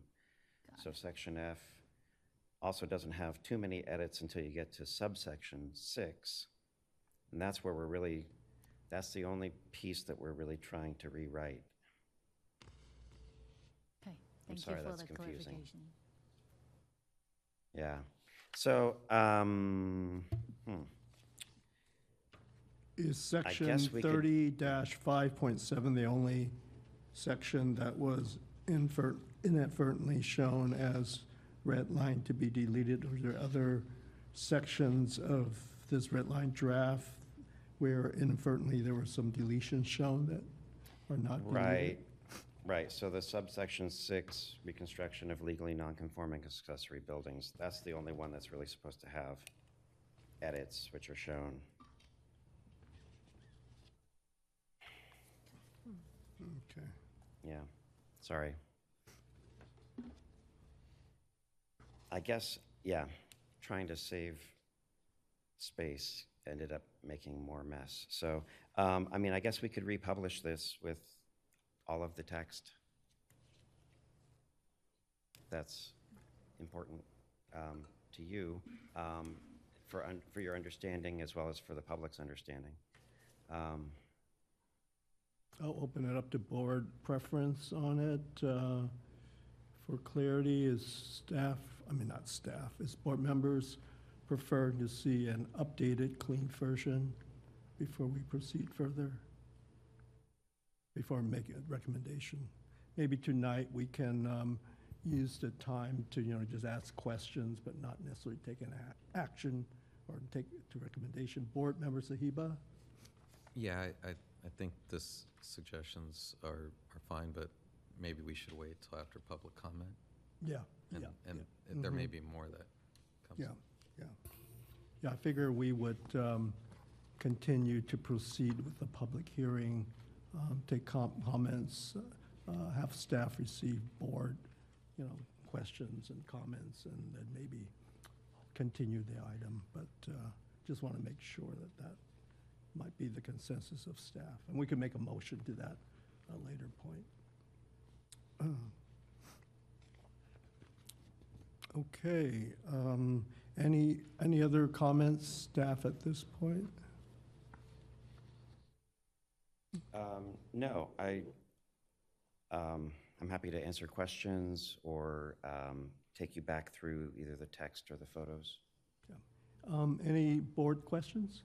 So section F also doesn't have too many edits until you get to subsection six. And that's where we're really, that's the only piece that we're really trying to rewrite. Okay, thank you sorry, for that's the confusing. clarification. Yeah. So, um, hmm, is section guess we could- thirty five point seven the only section that was infer- inadvertently shown as red line to be deleted? Or are there other sections of this red line draft where inadvertently there were some deletions shown that are not deleted? right, right. So the subsection six, reconstruction of legally non-conforming accessory buildings, that's the only one that's really supposed to have edits, which are shown. Okay. Yeah, sorry. I guess, yeah, trying to save space ended up making more mess. So, um, I mean, I guess we could republish this with all of the text. That's important um, to you, um, for, for your understanding as well as for the public's understanding. Um, I'll open it up to board preference on it. uh, For clarity, is staff, I mean, not staff, is board members preferring to see an updated, clean version before we proceed further? Before making a recommendation? Maybe tonight we can um, use the time to, you know, just ask questions, but not necessarily take an a- action or take to recommendation. Board member Saheba? Yeah, I, I, I think this suggestions are, are fine, but maybe we should wait till after public comment. Yeah, And, yeah. and yeah. there may Mhm. be more that comes. Yeah. Yeah. Yeah, I figure we would um, continue to proceed with the public hearing, um, take com- comments, uh, have staff receive board, you know, questions and comments, and then maybe continue the item. But uh, just want to make sure that that might be the consensus of staff. And we can make a motion to that at a later point. Okay, um, any, any other comments, staff, at this point? Um, No, I, um, I'm happy to answer questions or um, take you back through either the text or the photos. Um, Any board questions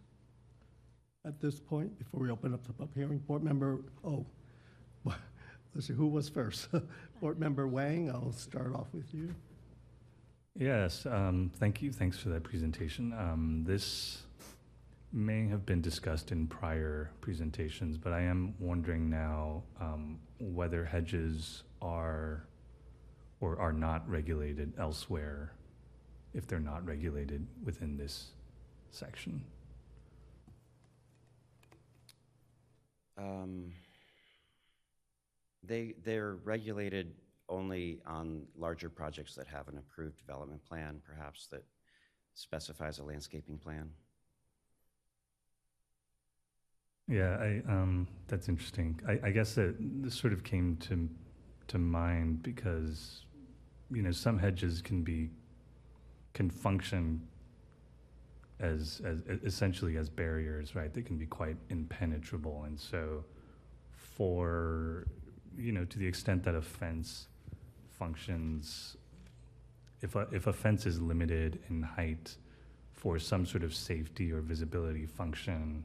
at this point, before we open up the public hearing? Board member, oh, let's see, who was first? Board member Wang, I'll start off with you. Yes, um, thank you. Thanks for that presentation. Um, this may have been discussed in prior presentations, but I am wondering now um, whether hedges are or are not regulated elsewhere if they're not regulated within this section. Um, They, they're regulated only on larger projects that have an approved development plan, perhaps that specifies a landscaping plan. Yeah, I, um, that's interesting. I, I guess that this sort of came to, to mind because, you know, some hedges can be, can function as, as essentially as barriers, right? They can be quite impenetrable. And so for, you know, to the extent that a fence functions, if a, if a fence is limited in height for some sort of safety or visibility function,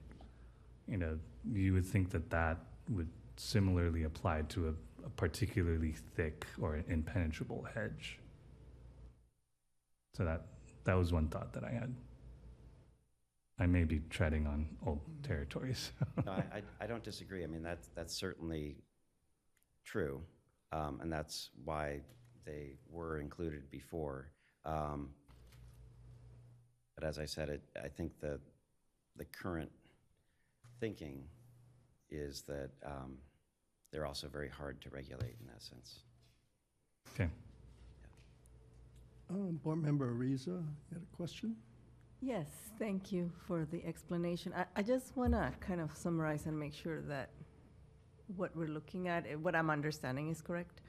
you know, you would think that that would similarly apply to a, a particularly thick or impenetrable hedge. So that that was one thought that I had. I may be treading on old territories. No, I, I- I don't disagree. I mean, that's, that's certainly true, um, and that's why they were included before. Um, But as I said, it, I think the, the current thinking is that um, they're also very hard to regulate in that sense. okay. Um, Board member Ariza, you had a question? Yes, thank you for the explanation. I, I just want to kind of summarize and make sure that what we're looking at, eh, what I'm understanding is correct.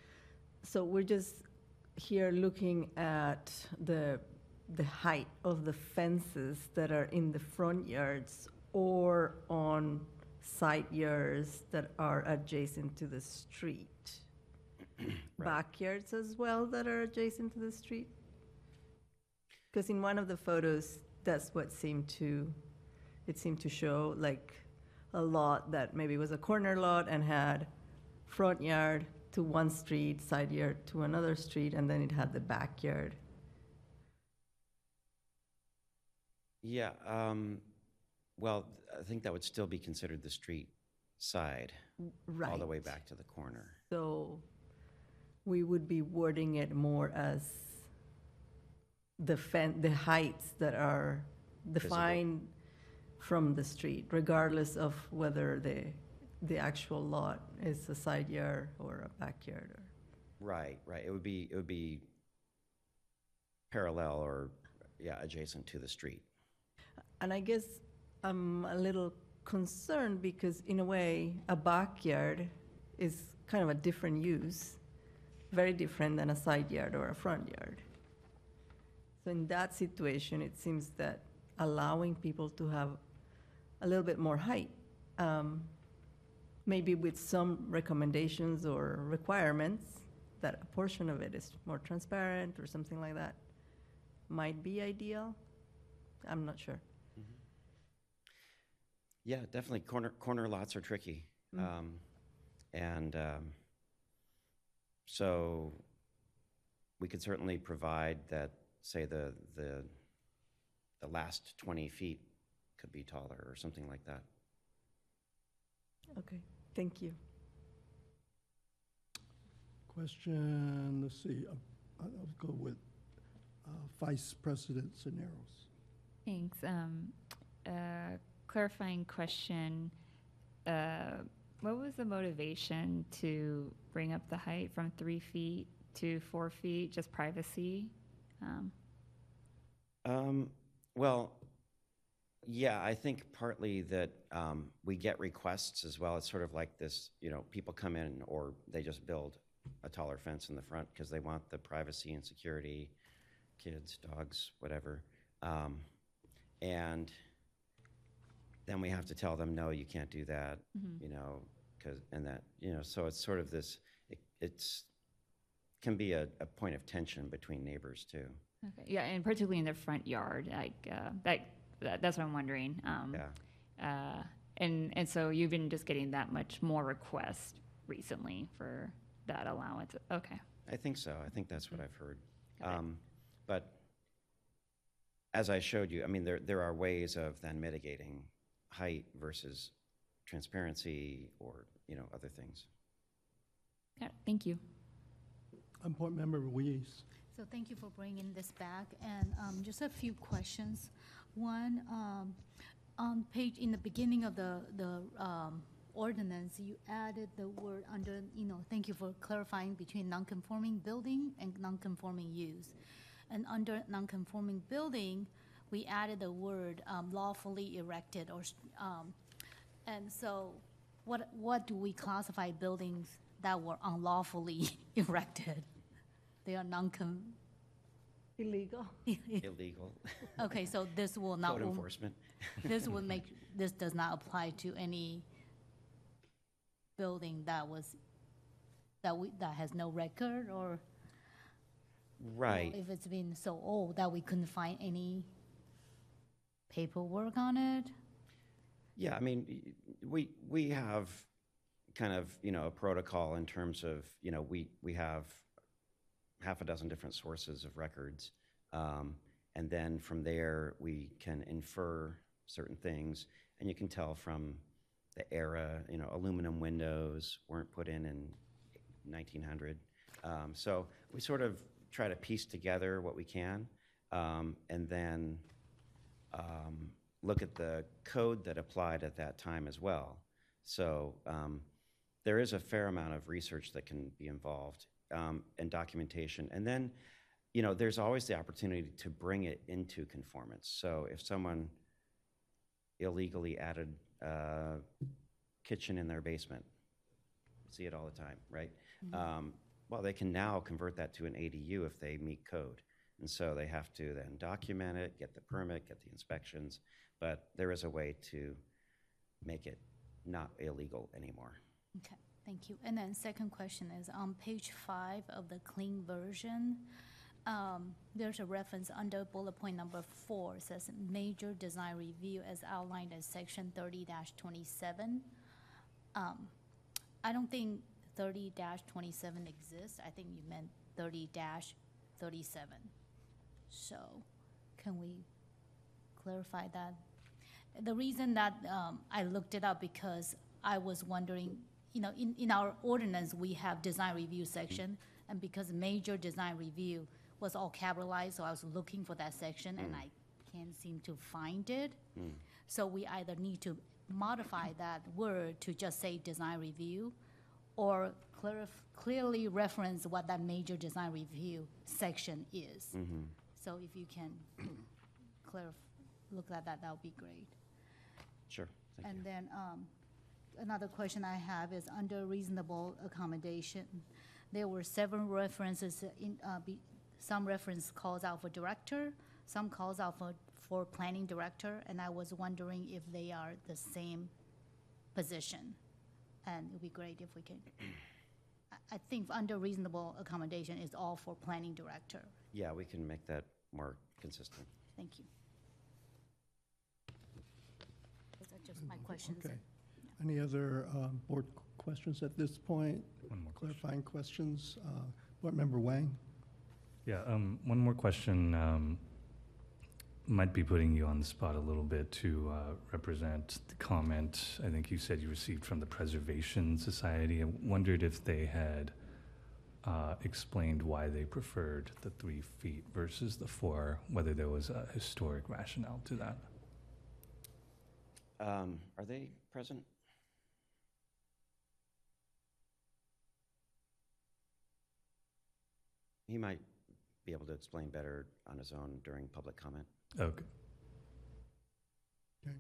So we're just here looking at the, the height of the fences that are in the front yards or on side yards that are adjacent to the street. Backyards as well that are adjacent to the street? Because in one of the photos, that's what seemed to, it seemed to show like a lot that maybe was a corner lot and had front yard to one street, side yard to another street, and then it had the backyard. Yeah, um, well, I think that would still be considered the street side, Right. all the way back to the corner. So we would be wording it more as the fen, the heights that are defined from the street, regardless of whether the, the actual lot is a side yard or a backyard or. Right, right. It would be, it would be parallel or, yeah, adjacent to the street. And I guess I'm a little concerned because in a way, a backyard is kind of a different use, very different than a side yard or a front yard. So in that situation, it seems that allowing people to have a little bit more height, um, maybe with some recommendations or requirements, that a portion of it is more transparent or something like that, might be ideal. I'm not sure. Yeah, definitely. Corner, corner lots are tricky. Mm. Um, and, um, so we could certainly provide that, say, the, the, the last twenty feet could be taller or something like that. Okay, thank you. Question, let's see, uh, I'll go with uh, Vice President Cisneros. Thanks. Um, uh, clarifying question. Uh, what was the motivation to bring up the height from three feet to four feet? Just privacy? Um, Um, well, yeah, I think partly that um, we get requests as well. It's sort of like this, you know, people come in or they just build a taller fence in the front because they want the privacy and security, kids, dogs, whatever. Um, and then we have to tell them, no, you can't do that, you know, because, and that, you know, so it's sort of this, it, it's, can be a, a point of tension between neighbors too. okay. Yeah, and particularly in the front yard, like uh, that, that. That's what I'm wondering. Um, Yeah. Uh, and and so you've been just getting that much more requests recently for that allowance. Okay. I think so. I think that's what I've heard. Um, But as I showed you, I mean, there, there are ways of then mitigating height versus transparency or, you know, other things. Yeah, thank you. Um, Board Member Ruiz. So thank you for bringing this back, and um, just a few questions. One, um, on page, in the beginning of the, the um, ordinance, you added the word under, you know, thank you for clarifying between non-conforming building and non-conforming use. And under non-conforming building, we added the word um, lawfully erected or, um, and so what, what do we classify buildings that were unlawfully erected? They are non-con, Illegal. Illegal, okay, so this will not, code enforcement. this would make, this does not apply to any building that was, that we, that has no record, or? or Right. If it's been so old that we couldn't find any paperwork on it? Yeah, I mean, y- we, we have kind of, you know, a protocol in terms of, you know, we, we have half a dozen different sources of records. Um, and then from there, we can infer certain things. And you can tell from the era, you know, aluminum windows weren't put in in 1900. Um, so we sort of try to piece together what we can. Um, and then um, look at the code that applied at that time as well. So um, there is a fair amount of research that can be involved um, and documentation. And then, you know, there's always the opportunity to bring it into conformance. So if someone illegally added a kitchen in their basement, see it all the time, right? Um, well, they can now convert that to an ADU if they meet code. And so they have to then document it, get the permit, get the inspections, but there is a way to make it not illegal anymore. Okay, thank you. And then second question is, on page five of the clean version, um, there's a reference under bullet point number four, it says major design review as outlined in section thirty twenty-seven. Um, I don't think 30-27 exists, I think you meant 30-37. So, can we clarify that? The reason that um, I looked it up because I was wondering, you know, in, in our ordinance, we have design review section, mm-hmm. and because major design review was all capitalized, so I was looking for that section, and mm. I can't seem to find it. Mm. So we either need to modify that word to just say design review, or clarif- clearly reference what that major design review section is. Mm-hmm. So if you can clarify, look at that, that would be great. Sure, thank you. And then, um, another question I have is under reasonable accommodation, there were several references in, uh, be, some reference calls out for director, some calls out for, for planning director, and I was wondering if they are the same position. And it'd be great if we can, I, I think under reasonable accommodation is all for planning director. Yeah, we can make that more consistent. Thank you. Those are just my questions. Okay. Any other um, board questions at this point? One more question. Clarifying questions? Uh, Board Member Wang? Yeah, um, one more question. Um, might be putting you on the spot a little bit to uh, represent the comment I think you said you received from the Preservation Society. I wondered if they had uh, explained why they preferred the three feet versus the four, whether there was a historic rationale to that. Um, Are they present? He might be able to explain better on his own during public comment. Okay. Okay.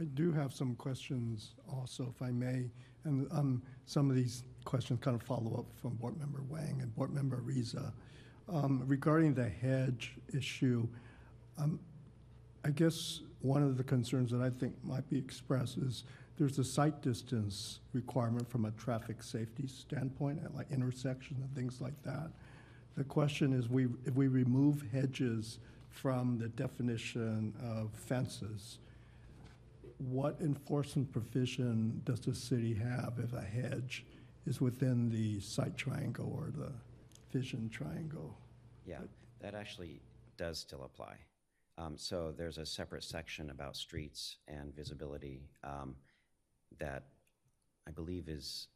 I do have some questions also, if I may, and um, some of these questions kind of follow up from Board Member Wang and Board Member Ariza. Um, Regarding the hedge issue, um, I guess one of the concerns that I think might be expressed is there's a sight distance requirement from a traffic safety standpoint at like intersections and things like that. The question is, we, if we remove hedges from the definition of fences, what enforcement provision does the city have if a hedge is within the sight triangle or the vision triangle? Yeah, that actually does still apply. Um, So there's a separate section about streets and visibility um, that I believe is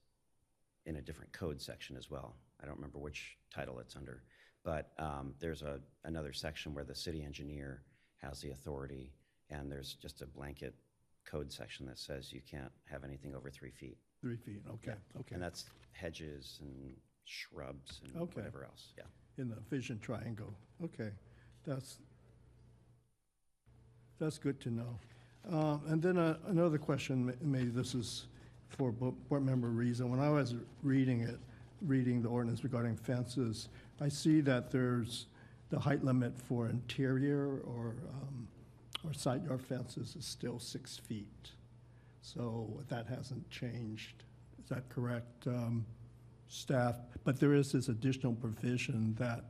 in a different code section as well. I don't remember which title it's under. But um, there's a, another section where the city engineer has the authority, and there's just a blanket code section that says you can't have anything over three feet. Three feet, okay, okay. And that's hedges and shrubs and Okay. whatever else, yeah. In the vision triangle, okay. That's, that's good to know. Uh, And then uh, another question, ma- maybe this is for Bo- Board Member Reason. When I was reading it, reading the ordinance regarding fences, I see that there's the height limit for interior or, um, or side yard fences is still six feet. So that hasn't changed. Is that correct, um, staff? But there is this additional provision that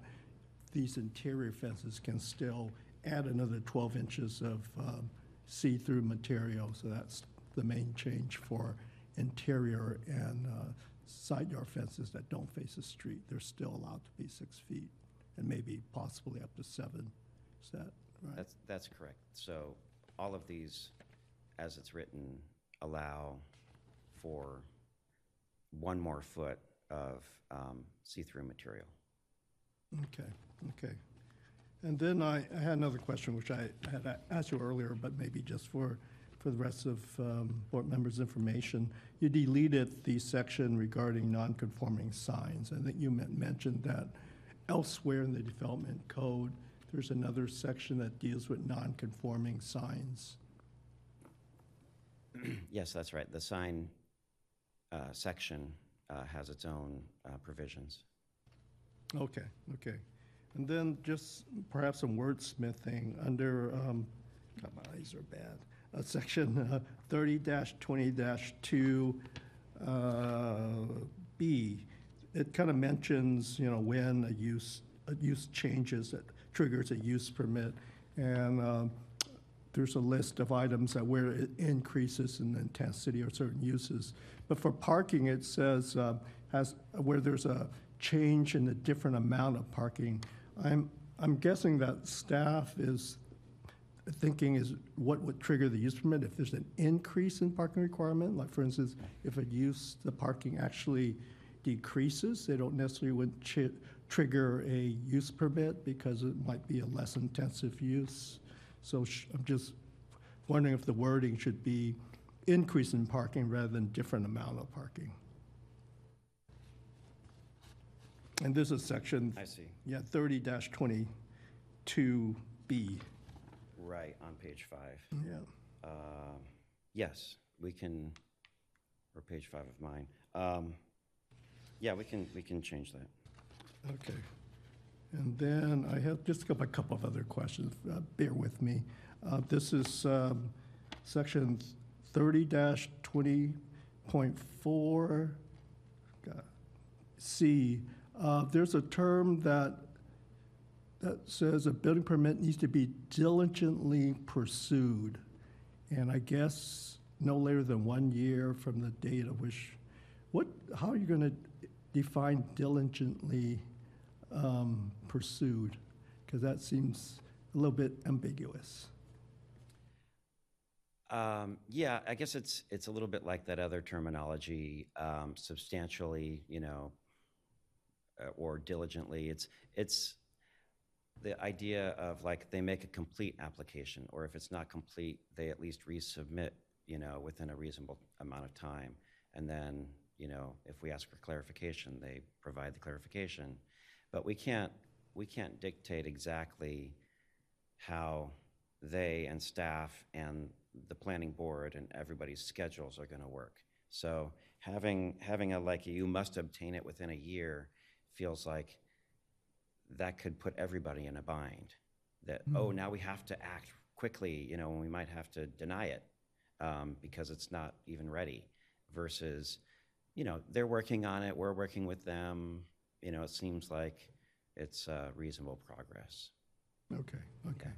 these interior fences can still add another 12 inches of um, see-through material. So that's the main change for interior and uh, side yard fences that don't face the street. They're still allowed to be six feet and maybe possibly up to seven. Is that right? That's, that's correct. So all of these, as it's written, allow for one more foot of um, see-through material. Okay, okay. And then I, I had another question, which I had asked you earlier, but maybe just for, for the rest of um, board members' information. You deleted the section regarding non-conforming signs. I think you mentioned that elsewhere in the development code, there's another section that deals with non-conforming signs. Yes, that's right. The sign uh, section uh, has its own uh, provisions. Okay, okay. And then just perhaps some wordsmithing under, um, God, my eyes are bad. Uh, section uh, thirty twenty two, uh, B. It kind of mentions, you know, when a use, a use changes, it triggers a use permit. And, um, there's a list of items that where it increases in intensity or certain uses. But for parking, it says, uh, has, where there's a change in the different amount of parking. I'm, I'm guessing that staff is thinking is what would trigger the use permit if there's an increase in parking requirement? Like, for instance, if a use, the parking actually decreases, they don't necessarily would trigger a use permit because it might be a less intensive use. So sh- I'm just wondering if the wording should be increase in parking rather than different amount of parking. And this is section, I see. yeah, thirty twenty-two B, Right, on page five. yeah. Um, Yes, we can, or page five of mine. Um, Yeah, we can, we can change that. Okay. And then I have just a couple, a couple of other questions. Uh, Bear with me. Uh, This is um, section thirty twenty point four C. Uh, There's a term that, that says a building permit needs to be diligently pursued. And I guess no later than one year from the date of which, what, how are you going to define diligently um, pursued? Because that seems a little bit ambiguous. Um, yeah, I guess it's, it's a little bit like that other terminology, um, substantially, you know, Uh, or diligently. It's, it's the idea of like, they make a complete application, or if it's not complete, they at least resubmit, you know, within a reasonable amount of time. And then, you know, if we ask for clarification, they provide the clarification. But we can't, we can't dictate exactly how they and staff and the planning board and everybody's schedules are going to work. So having, having a, like, you must obtain it within a year feels like that could put everybody in a bind. That, oh, now we have to act quickly, you know, and we might have to deny it um, because it's not even ready versus, you know, they're working on it, we're working with them, you know, it seems like it's uh, reasonable progress. Okay, okay.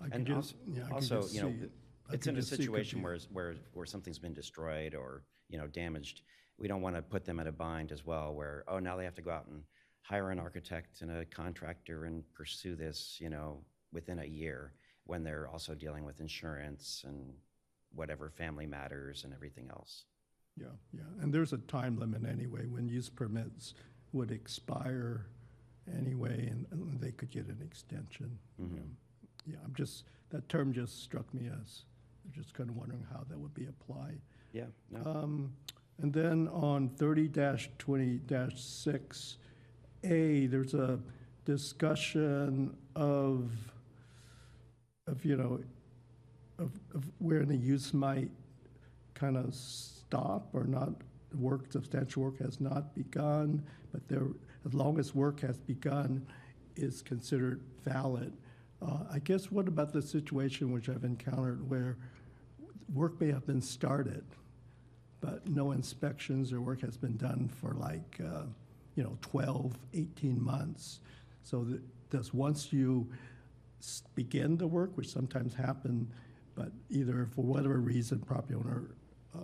I And could just, als- yeah, also, you know, it. It's in a situation where, where, where something's been destroyed or, you know, damaged. We don't want to put them in a bind as well, where, oh, now they have to go out and hire an architect and a contractor and pursue this, you know, within a year, when they're also dealing with insurance and whatever family matters and everything else. Yeah, yeah, and there's a time limit anyway, when use permits would expire anyway, and and they could get an extension. Mhm. Yeah. Yeah, I'm just, that term just struck me as, I'm just kind of wondering how that would be applied. Yeah, no, Um, And then on thirty twenty six A, there's a discussion of, of, you know, of, of where the use might kind of stop or not, work, substantial work has not begun, but there, as long as work has begun, is considered valid. Uh, I guess what about the situation which I've encountered where work may have been started, but no inspections or work has been done for like, uh, you know, 12, 18 months. So that, once you begin the work, which sometimes happen, but either for whatever reason, property owner, uh,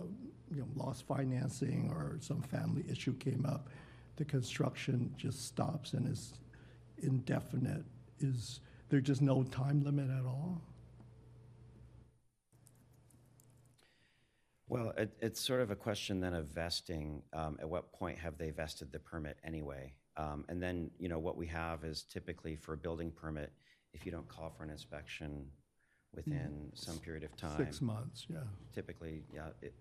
you know, lost financing or some family issue came up, the construction just stops and is indefinite. Is there just no time limit at all? Well, it, it's sort of a question then of vesting. Um, at what point have they vested the permit anyway? Um, and then, you know, what we have is typically for a building permit, if you don't call for an inspection within some period of time, Six months, yeah. typically, yeah, it,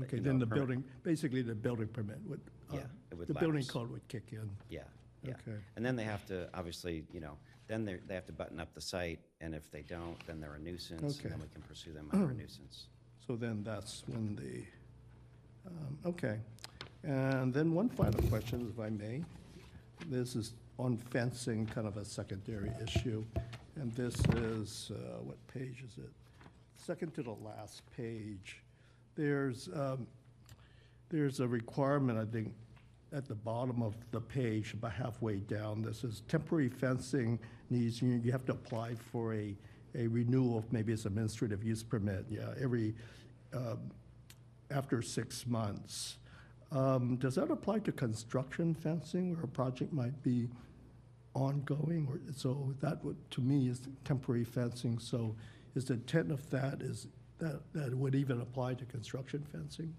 Okay, you know, then the building, basically the building permit would, uh, Yeah, would the building code would kick in. yeah, yeah. Okay. And then they have to, obviously, you know, then they they have to button up the site, and if they don't, then they're a nuisance, and then we can pursue them under a nuisance. So then that's when the, um, okay. And then one final question, if I may. This is on fencing, kind of a secondary issue. And this is, uh, what page is it? Second to the last page. There's, um, there's a requirement, I think, at the bottom of the page, about halfway down, this is temporary fencing needs, you you have to apply for a, a renewal of maybe it's administrative use permit, yeah, every, um, after six months. Um, Does that apply to construction fencing where a project might be ongoing? Or, so that would, to me, is temporary fencing. So is the intent of that is that, that would even apply to construction fencing?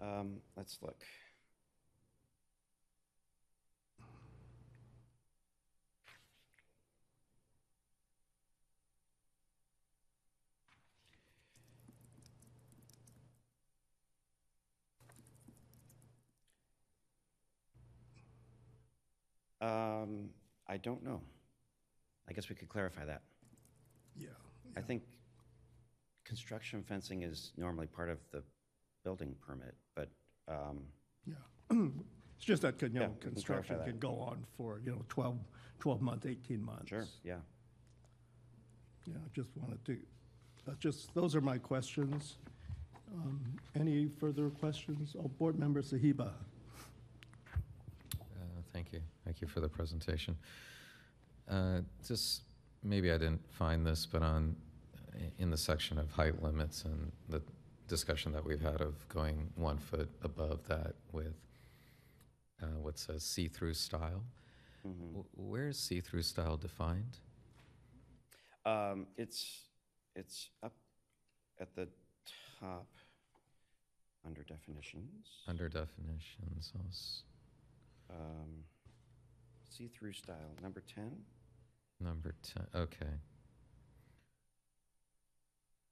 Um, let's look. Um, I don't know. I guess we could clarify that. Yeah. I think construction fencing is normally part of the building permit, but, um, Yeah. It's just that, you Yeah, know, we can construction clarify can that. go on for, you know, 12, 12 months, 18 months. sure, yeah. Yeah, I just wanted to, that's just, those are my questions. Um, Any further questions? Oh, Board Member Saheba. Thank you. For the presentation. Uh, Just, maybe I didn't find this, but on, in the section of height limits and the discussion that we've had of going one foot above that with uh, what says see-through style, Mhm. wh- where is see-through style defined? Um, it's, it's up at the top, under definitions. Under definitions, I'll Um, see-through style, number 10? number 10, okay.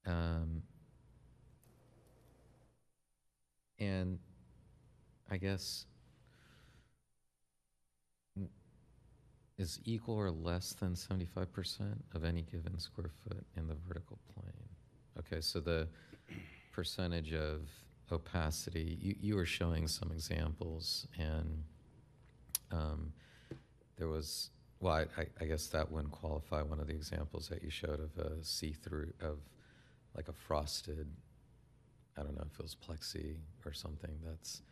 Um, And I guess, is equal or less than 75% of any given square foot in the vertical plane? Okay, so the percentage of opacity, you, you were showing some examples, and um, there was, well, I, I- guess that wouldn't qualify, one of the examples that you showed of a see-through, of like a frosted, I don't know if it was plexi or something, that's,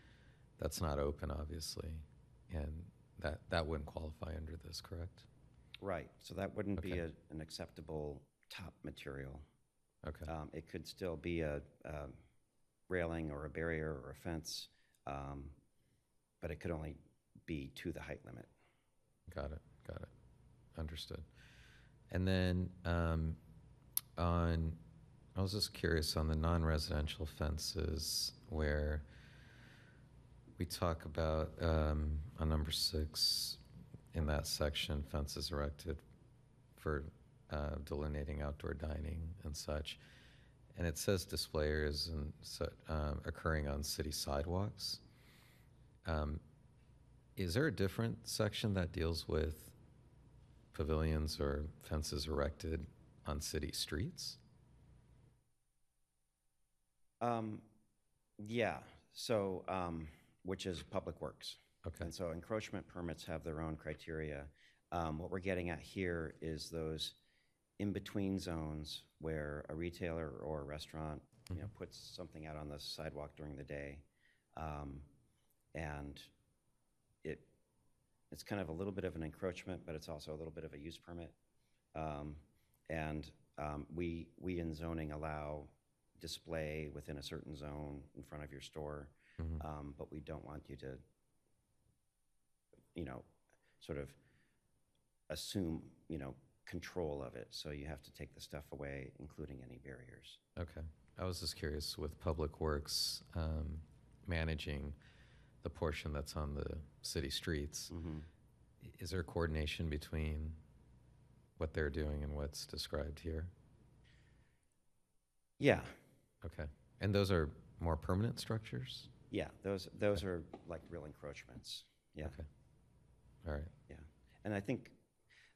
that's not open, obviously, and that, that wouldn't qualify under this, correct? Right, so that wouldn't be a- an acceptable top material. Okay, Um, It could still be a um, railing or a barrier or a fence, um, but it could only be to the height limit. Got it, got it, understood. And then um, on, I was just curious on the non-residential fences where we talk about, um, on number six, in that section, fences erected for uh, delineating outdoor dining and such. And it says display areas and so, um, occurring on city sidewalks. Um, Is there a different section that deals with pavilions or fences erected on city streets? Um, Yeah, so, um, which is Public Works. Okay, And so encroachment permits have their own criteria. Um, What we're getting at here is those in-between zones where a retailer or a restaurant, you know, puts something out on the sidewalk during the day. um, And it's kind of a little bit of an encroachment, but it's also a little bit of a use permit. Um, And um, we, we in zoning allow display within a certain zone in front of your store, Mhm. um, but we don't want you to you know, sort of assume, you know, control of it. So you have to take the stuff away, including any barriers. okay. I was just curious with Public Works um, managing the portion that's on the city streets, mm-hmm. i- is there coordination between what they're doing and what's described here? Yeah, Okay, and those are more permanent structures? yeah, those, those are like real encroachments. Yeah, Okay. All right, yeah. And I think,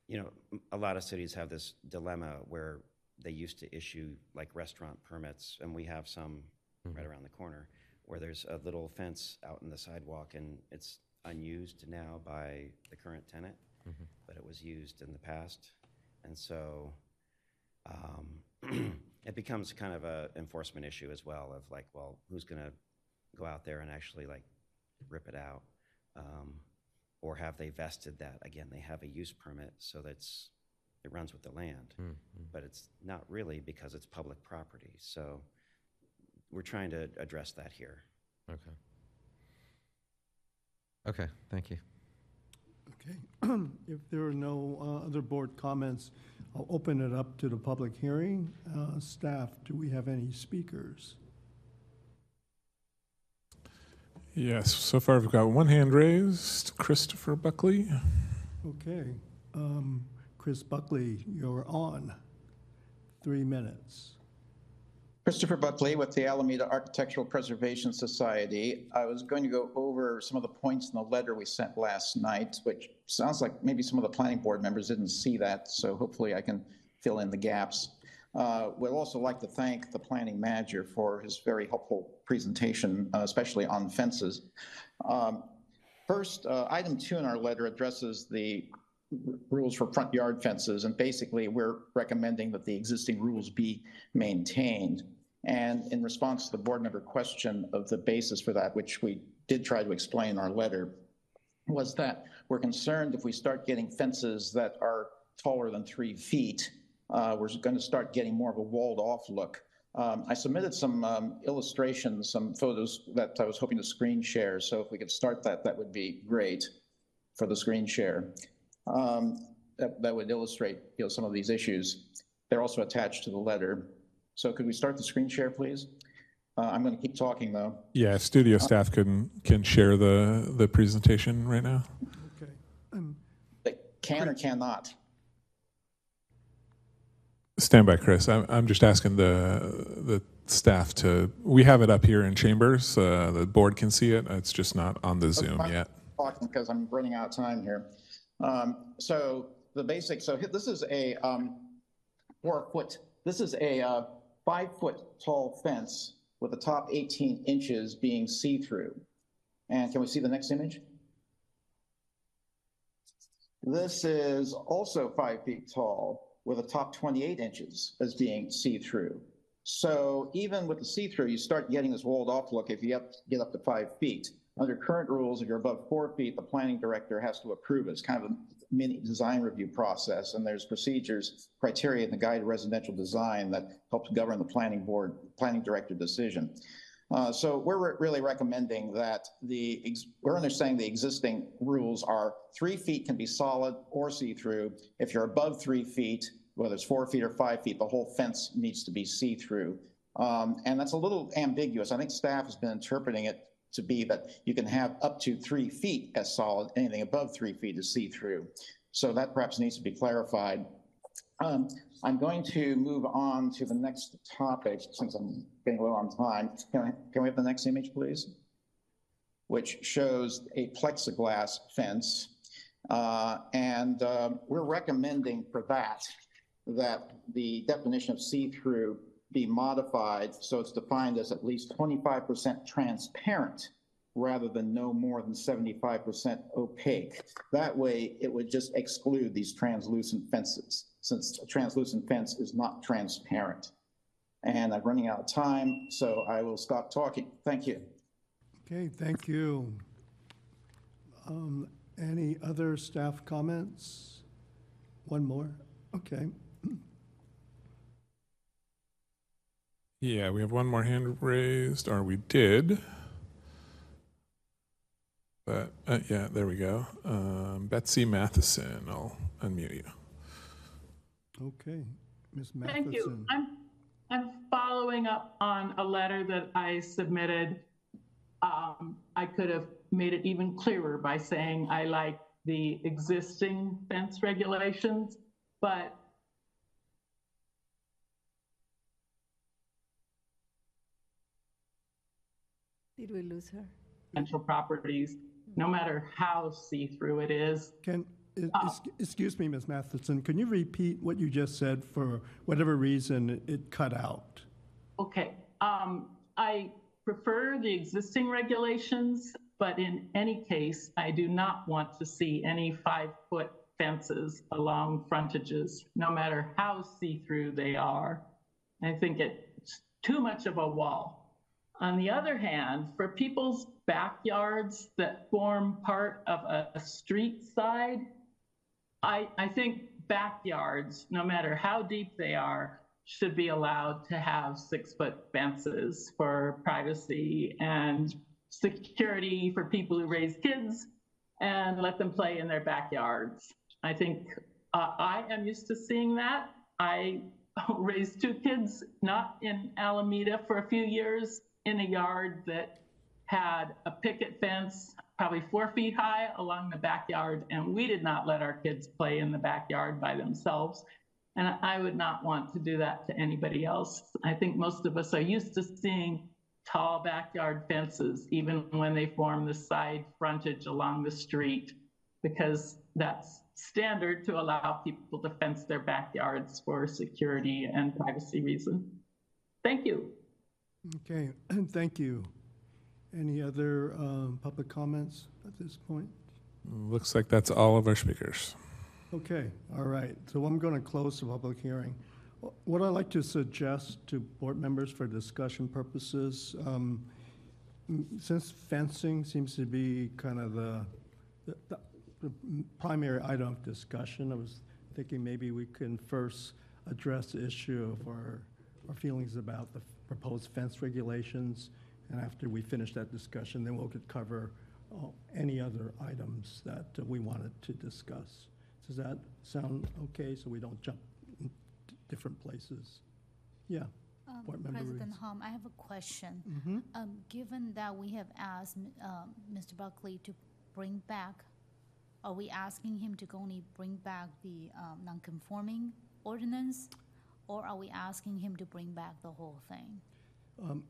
you know, a lot of cities have this dilemma where they used to issue like restaurant permits, and we have some mm-hmm. right around the corner, where there's a little fence out in the sidewalk, and it's unused now by the current tenant, but it was used in the past. And so um, it becomes kind of a enforcement issue as well of like, well, who's going to go out there and actually like rip it out? Um, Or have they vested that? Again, they have a use permit, so that's, it runs with the land. Mm, But it's not really because it's public property. So we're trying to address that here. okay. Okay, thank you. Okay. If there are no uh, other board comments, I'll open it up to the public hearing. Uh, Staff, do we have any speakers? Yes, so far I've got one hand raised. Christopher Buckley. Okay. um, Chris Buckley, you're on. Three minutes. Christopher Buckley with the Alameda Architectural Preservation Society. I was going to go over some of the points in the letter we sent last night, which sounds like maybe some of the planning board members didn't see that, so hopefully I can fill in the gaps. Uh, Would also like to thank the planning manager for his very helpful presentation, uh, especially on fences. Um, First, uh, item two in our letter addresses the rules for front yard fences, and basically, we're recommending that the existing rules be maintained. And in response to the board member question of the basis for that, which we did try to explain in our letter, was that we're concerned if we start getting fences that are taller than three feet, uh, we're going to start getting more of a walled-off look. Um, I submitted some um, illustrations, some photos that I was hoping to screen share, so if we could start that, that would be great for the screen share. Um, That that would illustrate, you know, some of these issues. They're also attached to the letter. So could we start the screen share, please? Uh, I'm going to keep talking, though. Yeah, studio staff can can share the the presentation right now. Okay. Um, They can or cannot? Stand by, Chris. I'm I'm just asking the the staff to. We have it up here in chambers. Uh, the board can see it. It's just not on the Zoom yet. talking because I'm running out of time here. Um, so the basic, so this is a, um, four foot, this is a, uh, five foot tall fence with the top 18 inches being see-through. And can we see the next image? This is also five feet tall with a top 28 inches as being see-through. So even with the see-through, you start getting this walled off look if you have, get up to five feet. Under current rules, if you're above four feet, the planning director has to approve it. It's kind of a mini design review process, and there's procedures, criteria in the guide to residential design that helps govern the planning board, planning director decision. Uh, so we're re- really recommending that the, we're understanding the existing rules are three feet can be solid or see-through. If you're above three feet, whether it's four feet or five feet, the whole fence needs to be see-through. Um, and that's a little ambiguous. I think staff has been interpreting it to be that you can have up to three feet as solid, anything above three feet is see-through. So that perhaps needs to be clarified. Um, I'm going to move on to the next topic since I'm getting low on time. Can, I, can we have the next image, please? Which shows a plexiglass fence. Uh, and um, we're recommending for that that the definition of see-through be modified so it's defined as at least 25% transparent rather than no more than 75% opaque. That way, it would just exclude these translucent fences, since a translucent fence is not transparent. And I'm running out of time, so I will stop talking. Thank you. Okay, thank you. Um, Any other staff comments? One more? Okay. Yeah, we have one more hand raised, or we did. But uh, yeah, there we go. Um, Betsy Matheson, I'll unmute you. Okay. Ms. Thank you. I'm, I'm following up on a letter that I submitted. Um, I could have made it even clearer by saying I like the existing fence regulations, but Did we lose her? potential properties, no matter how see-through it is. Can, Uh, excuse me, Ms. Matheson, can you repeat what you just said for whatever reason it cut out? Okay, um, I prefer the existing regulations, but in any case, I do not want to see any five-foot fences along frontages, no matter how see-through they are. I think it's too much of a wall. On the other hand, for people's backyards that form part of a, street side, I, I think backyards, no matter how deep they are, should be allowed to have six foot fences for privacy and security for people who raise kids and let them play in their backyards. I think uh, I am used to seeing that. I raised two kids, not in Alameda for a few years, in a yard that had a picket fence, probably four feet high along the backyard, and we did not let our kids play in the backyard by themselves. And I would not want to do that to anybody else. I think most of us are used to seeing tall backyard fences, even when they form the side frontage along the street, because that's standard to allow people to fence their backyards for security and privacy reasons. Thank you. Okay, thank you. Any other um, public comments at this point? Looks like that's all of our speakers. Okay, all right. So I'm going to close the public hearing. What I'd like to suggest to board members for discussion purposes, um, since fencing seems to be kind of the, the- the the primary item of discussion, I was thinking maybe we can first address the issue of our, our feelings about the proposed fence regulations. And after we finish that discussion, then we'll could cover uh, any other items that uh, we wanted to discuss. Does that sound okay, so we don't jump different places. Yeah. Um, Board Member President. Hom, I have a question. Mm-hmm. Um, Given that we have asked um, Mr. Buckley to bring back, are we asking him to only bring back the um, non-conforming ordinance? Or are we asking him to bring back the whole thing? Um,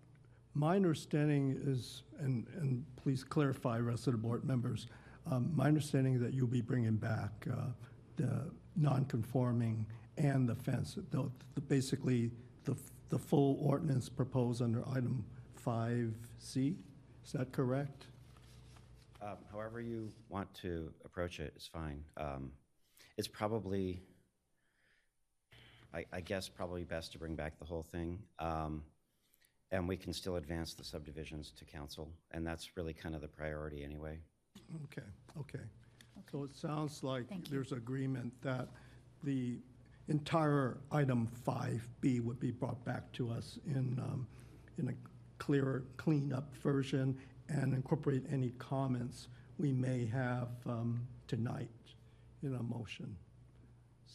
My understanding is, and, and please clarify, rest of the board members, um, my understanding is that you'll be bringing back uh, the non-conforming and the fence, the, the- basically, the, the full ordinance proposed under item 5C? Is that correct? Um, However you want to approach it is fine. Um, It's probably, I, I guess, probably best to bring back the whole thing. Um, And we can still advance the subdivisions to council, and that's really kind of the priority anyway. Okay, okay. So it sounds like Thank you. there's agreement that the entire item 5B would be brought back to us in, um, in a clearer, cleaned-up version and incorporate any comments we may have um, tonight in a motion.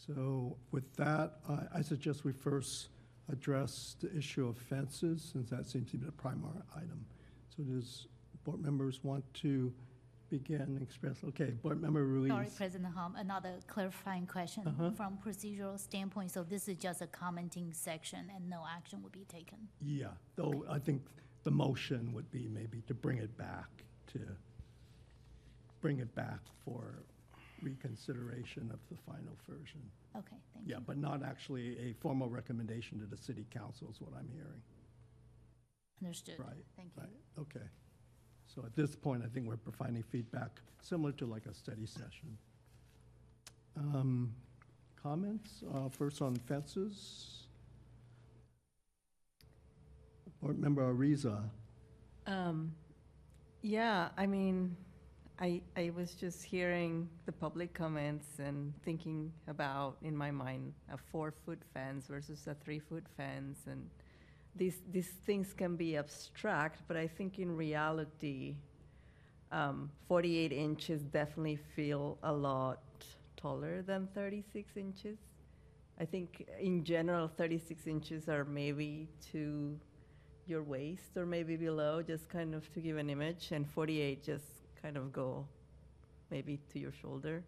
So with that, I- I suggest we first address the issue of fences, since that seems to be the primary item. So does board members want to begin and express, okay, Board Member Ruiz? Sorry, President Hom, another clarifying question. Uh-huh. From procedural standpoint, so this is just a commenting section and no action will be taken? Yeah, though I think the motion would be maybe to bring it back, to bring it back for reconsideration of the final version. Okay, thank you. Yeah, but not actually a formal recommendation to the city council is what I'm hearing. Understood. Right, Thank you. right, okay. So at this point, I think we're providing feedback similar to like a study session. Um, Comments, Uh, first on fences? Board Member Ariza, Um, yeah, I mean, I, I was just hearing the public comments and thinking about, in my mind, a four-foot fence versus a three-foot fence, and these, these things can be abstract, but I think in reality, um, 48 inches definitely feel a lot taller than 36 inches. I think in general, 36 inches are maybe to your waist or maybe below, just kind of to give an image, and 48 just kind of go maybe to your shoulder.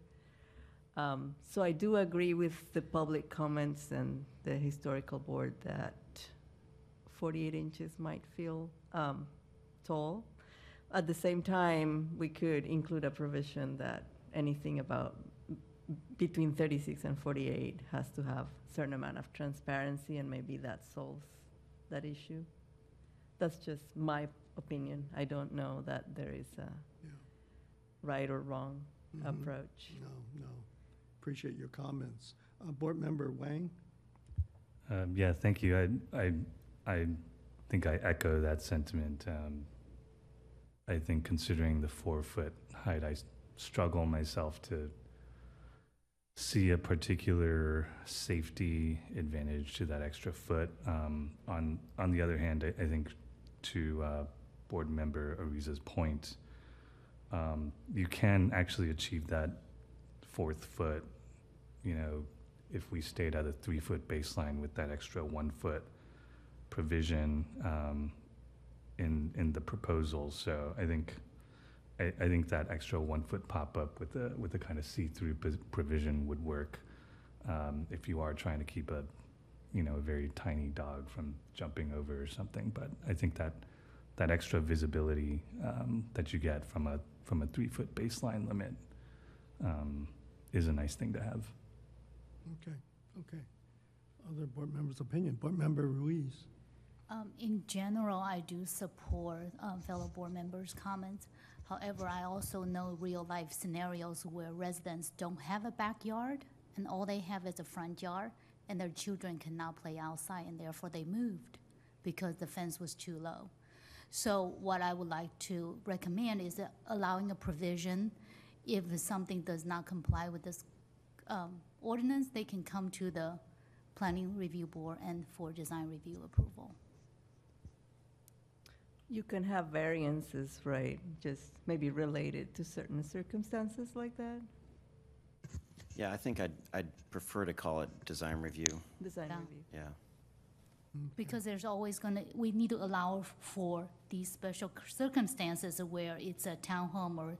Um, so I do agree with the public comments and the historical board that 48 inches might feel um, tall. At the same time, we could include a provision that anything about between 36 and 48 has to have a certain amount of transparency, and maybe that solves that issue. That's just my opinion. I don't know that there is a. right or wrong Mhm. approach. no, no, appreciate your comments. Uh, Board Member Wang? Um, yeah, thank you. I, I, I think I echo that sentiment. Um, I think considering the four foot height, I s- struggle myself to see a particular safety advantage to that extra foot. Um, on on the other hand, I, I think to uh, board member Ariza's point, um, you can actually achieve that fourth foot. You know, if we stayed at a three foot baseline with that extra one foot provision um, in in the proposal. So I think I, I think that extra one foot pop up with the with the kind of see through provision would work um, if you are trying to keep a you know a very tiny dog from jumping over or something. But I think that that extra visibility um, that you get from a from a three foot baseline limit um, is a nice thing to have. Okay, okay. Other board members' opinion. Board Member Ruiz? Um, In general, I do support um, fellow board members' comments. However, I also know real-life scenarios where residents don't have a backyard, and all they have is a front yard, and their children cannot play outside, and therefore they moved because the fence was too low. So what I would like to recommend is allowing a provision, if something does not comply with this um, ordinance, they can come to the planning review board and for design review approval. You can have variances, right? Just maybe related to certain circumstances like that. Yeah, I think I'd, I'd prefer to call it design review, Design Yeah. review. yeah. Because there's always gonna, we need to allow for these special circumstances where it's a townhome or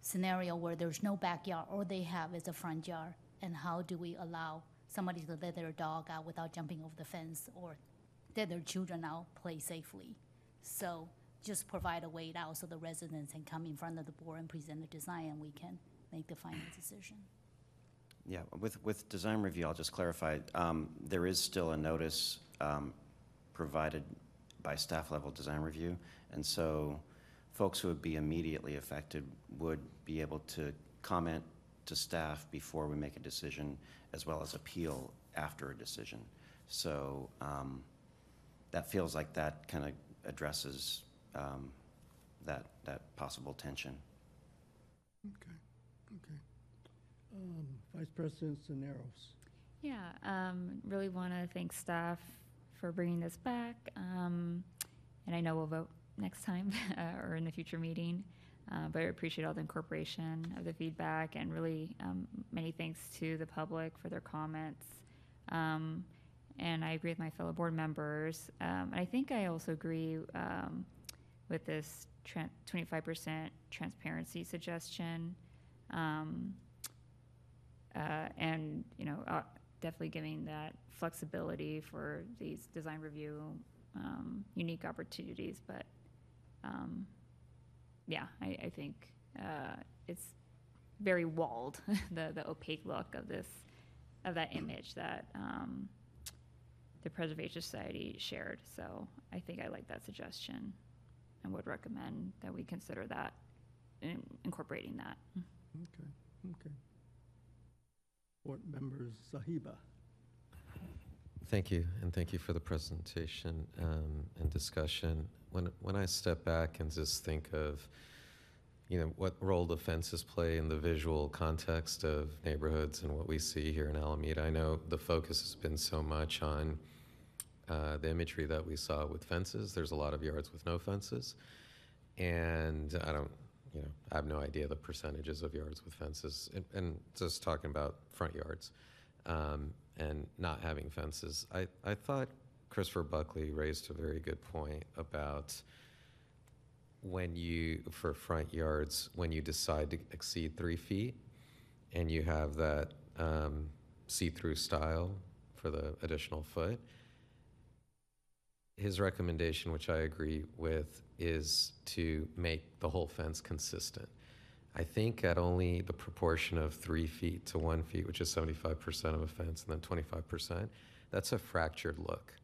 scenario where there's no backyard, or they have is a front yard. And how do we allow somebody to let their dog out without jumping over the fence, or let their children out play safely? So just provide a way out so the residents can come in front of the board and present the design, and we can make the final decision. Yeah, with, with design review, I'll just clarify, um, there is still a notice, um, provided by staff level design review. And so folks who would be immediately affected would be able to comment to staff before we make a decision, as well as appeal after a decision. So, um, that feels like that kind of addresses, um, that, that possible tension. Okay, okay. Um, Vice President Cisneros. Yeah, um, really want to thank staff for bringing this back. Um, and I know we'll vote next time uh, or in the future meeting. Uh, but I appreciate all the incorporation of the feedback and really um, many thanks to the public for their comments. Um, and I agree with my fellow board members. Um, and I think I also agree um, with this tran 25% transparency suggestion. Um, uh, and you know uh, definitely giving that flexibility for these design review um, unique opportunities. But um, yeah I, I think uh, it's very walled the the opaque look of this of that image that um, the preservation society shared. So I think I like that suggestion and would recommend that we consider that in incorporating that. Okay, okay. Board Members Saheba. Thank you, and thank you for the presentation um, and discussion. When, when I step back and just think of, you know, what role the fences play in the visual context of neighborhoods and what we see here in Alameda, I know the focus has been so much on uh, the imagery that we saw with fences. There's a lot of yards with no fences, and I don't, you know, I have no idea the percentages of yards with fences, and, and just talking about front yards um, and not having fences. I, I thought Christopher Buckley raised a very good point about when you, for front yards, when you decide to exceed three feet and you have that um, see-through style for the additional foot, his recommendation, which I agree with, is to make the whole fence consistent. I think at only the proportion of three feet to one feet, which is 75% of a fence, and then 25%, that's a fractured look.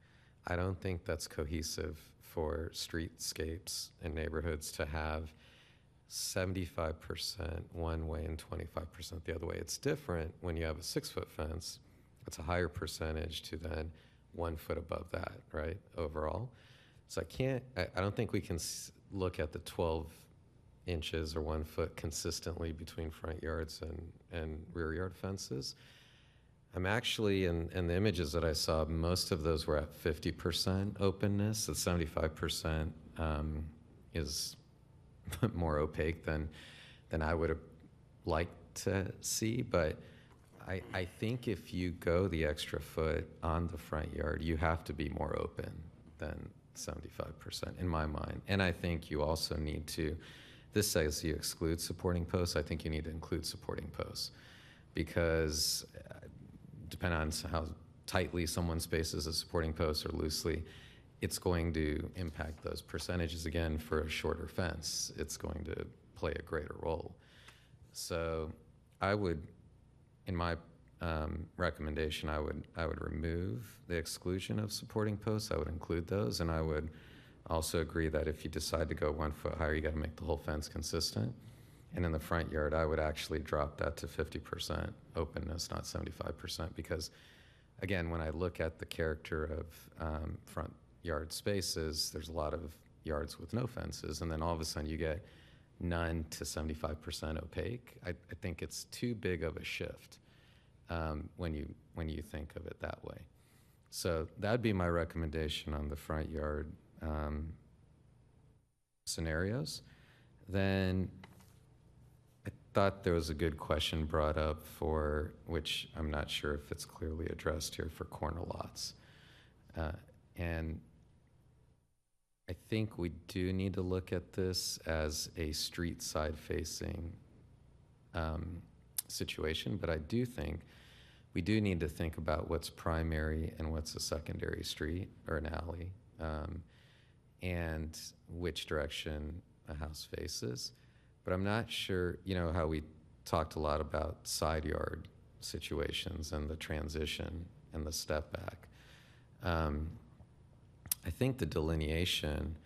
I don't think that's cohesive for streetscapes and neighborhoods to have 75% one way and 25% the other way. It's different when you have a six foot fence, it's a higher percentage to then one foot above that, right, overall. So I can't, I, I don't think we can look at the 12 inches or one foot consistently between front yards and, and rear yard fences. I'm actually, in, in the images that I saw, most of those were at 50% openness. The 75% um, is more opaque than, than I would have liked to see. But I, I think if you go the extra foot on the front yard, you have to be more open than 75% in my mind. And I think you also need to, this says you exclude supporting posts. I think you need to include supporting posts because uh, depending on how tightly someone spaces a supporting post or loosely, it's going to impact those percentages again for a shorter fence. It's going to play a greater role. So I would, in my um, recommendation, I would I would remove the exclusion of supporting posts. I would include those, and I would also agree that if you decide to go one foot higher, you got to make the whole fence consistent. And in the front yard, I would actually drop that to 50% openness, not 75%, because again, when I look at the character of um, front yard spaces, there's a lot of yards with no fences, and then all of a sudden you get none to 75% opaque. I, I think it's too big of a shift um, when you when you think of it that way. So that'd be my recommendation on the front yard um, scenarios. Then I thought there was a good question brought up for, which I'm not sure if it's clearly addressed here, for corner lots. Uh, And I think we do need to look at this as a street side facing um, situation, but I do think we do need to think about what's primary and what's a secondary street or an alley, um, and which direction a house faces. But I'm not sure, you know, how we talked a lot about side yard situations and the transition and the step back. Um, I think the delineation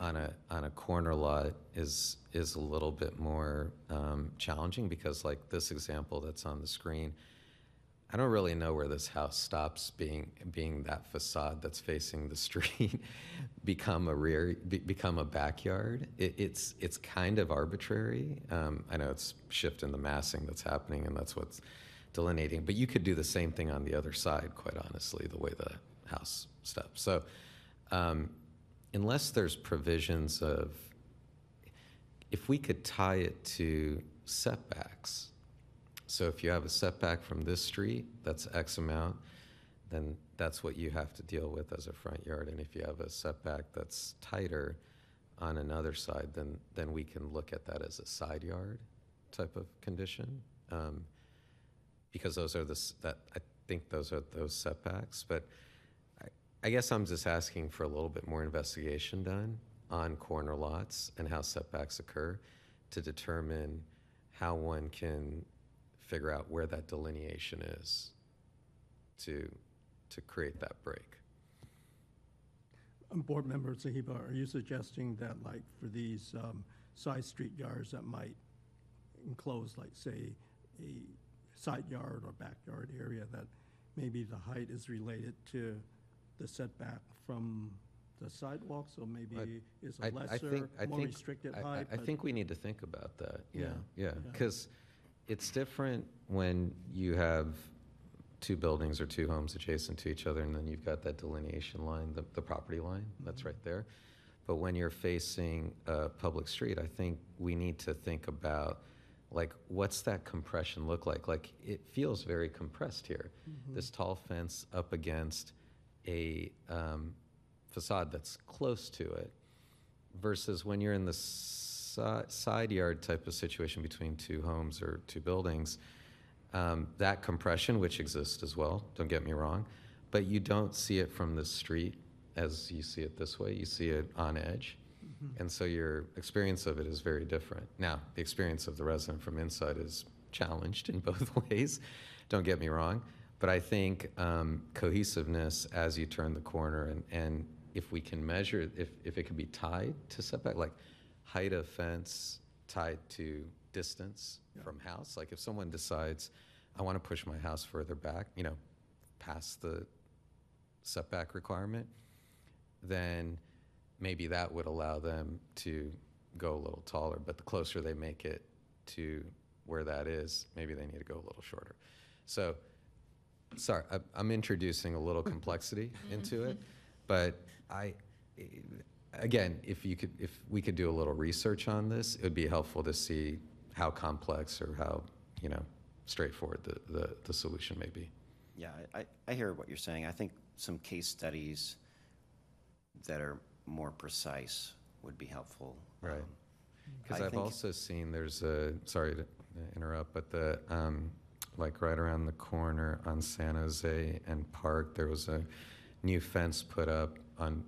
on a on a corner lot is is a little bit more um, challenging because, like this example that's on the screen, I don't really know where this house stops being being that facade that's facing the street, become a rear, be, become a backyard. It, it's it's kind of arbitrary. Um, I know it's shift in the massing that's happening, and that's what's delineating. But you could do the same thing on the other side, quite honestly, the way the house steps. So, um, unless there's provisions of, if we could tie it to setbacks. So if you have a setback from this street, that's X amount, then that's what you have to deal with as a front yard. And if you have a setback that's tighter on another side, then, then we can look at that as a side yard type of condition. Um, because those are the, that, I think those are those setbacks. But I guess I'm just asking for a little bit more investigation done on corner lots and how setbacks occur to determine how one can figure out where that delineation is to, to create that break. Um, Board Member Saheba, are you suggesting that like for these um, side street yards that might enclose, like, say, a side yard or backyard area, that maybe the height is related to the setback from the sidewalk, so maybe is I- a lesser, think- I more think- restricted I- I- height? I but- think we need to think about that, yeah, Yeah, yeah. yeah. Because it's different when you have two buildings or two homes adjacent to each other, and then you've got that delineation line, the, the property line, that's Mm-hmm. right there. But when you're facing a public street, I think we need to think about, like, what's that compression look like? Like, it feels very compressed here. Mm-hmm. This tall fence up against a um, facade that's close to it versus when you're in the si- side yard type of situation between two homes or two buildings, um, that compression, which exists as well, don't get me wrong, but you don't see it from the street as you see it this way. You see it on edge. And so your experience of it is very different. Now, the experience of the resident from inside is challenged in both ways, don't get me wrong. But I think um, cohesiveness as you turn the corner and, and if we can measure, if, if it can be tied to setback, like height of fence tied to distance from house, like if someone decides, I want to push my house further back, you know, past the setback requirement, then maybe that would allow them to go a little taller. But the closer they make it to where that is, maybe they need to go a little shorter. So, sorry, I- I'm introducing a little complexity into it, but I, again, if you could, if we could do a little research on this, it would be helpful to see how complex or how, you know, straightforward the, the, the solution may be. Yeah, I, I- hear what you're saying. I think some case studies that are more precise would be helpful. Right. Um, Because I I've also seen, there's a, sorry to interrupt, but the, um, like right around the corner on San Jose and Park, there was a new fence put up on,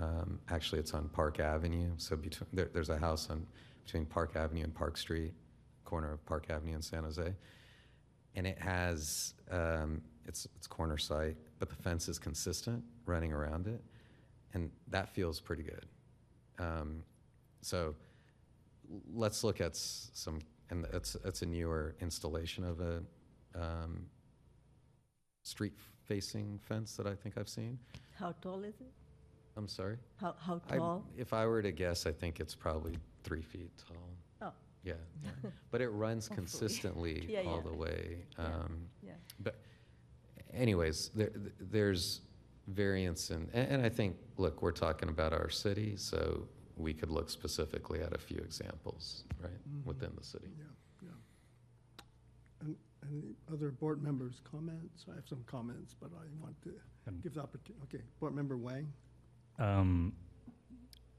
um, actually it's on Park Avenue. So between, there, there's a house on, between Park Avenue and Park Street, corner of Park Avenue and San Jose. And it has, um, it's, it's corner site, but the fence is consistent running around it. And that feels pretty good. Um, so let's look at some, and that's, that's a newer installation of a um, street-facing fence that I think I've seen. How tall is it? I'm sorry? How, how I- tall? If I were to guess, I think it's probably three feet tall. Oh, Yeah, but it runs Hopefully. consistently Yeah, all yeah. the way. Yeah. Um, yeah. But anyways, there, there's variance in, and, and I think, look, we're talking about our city, so we could look specifically at a few examples, right, Mhm. within the city. Yeah, yeah. Any any other board members' comments? I have some comments, but I want to Um, give the opportunity, okay, Board Member Wang? Um,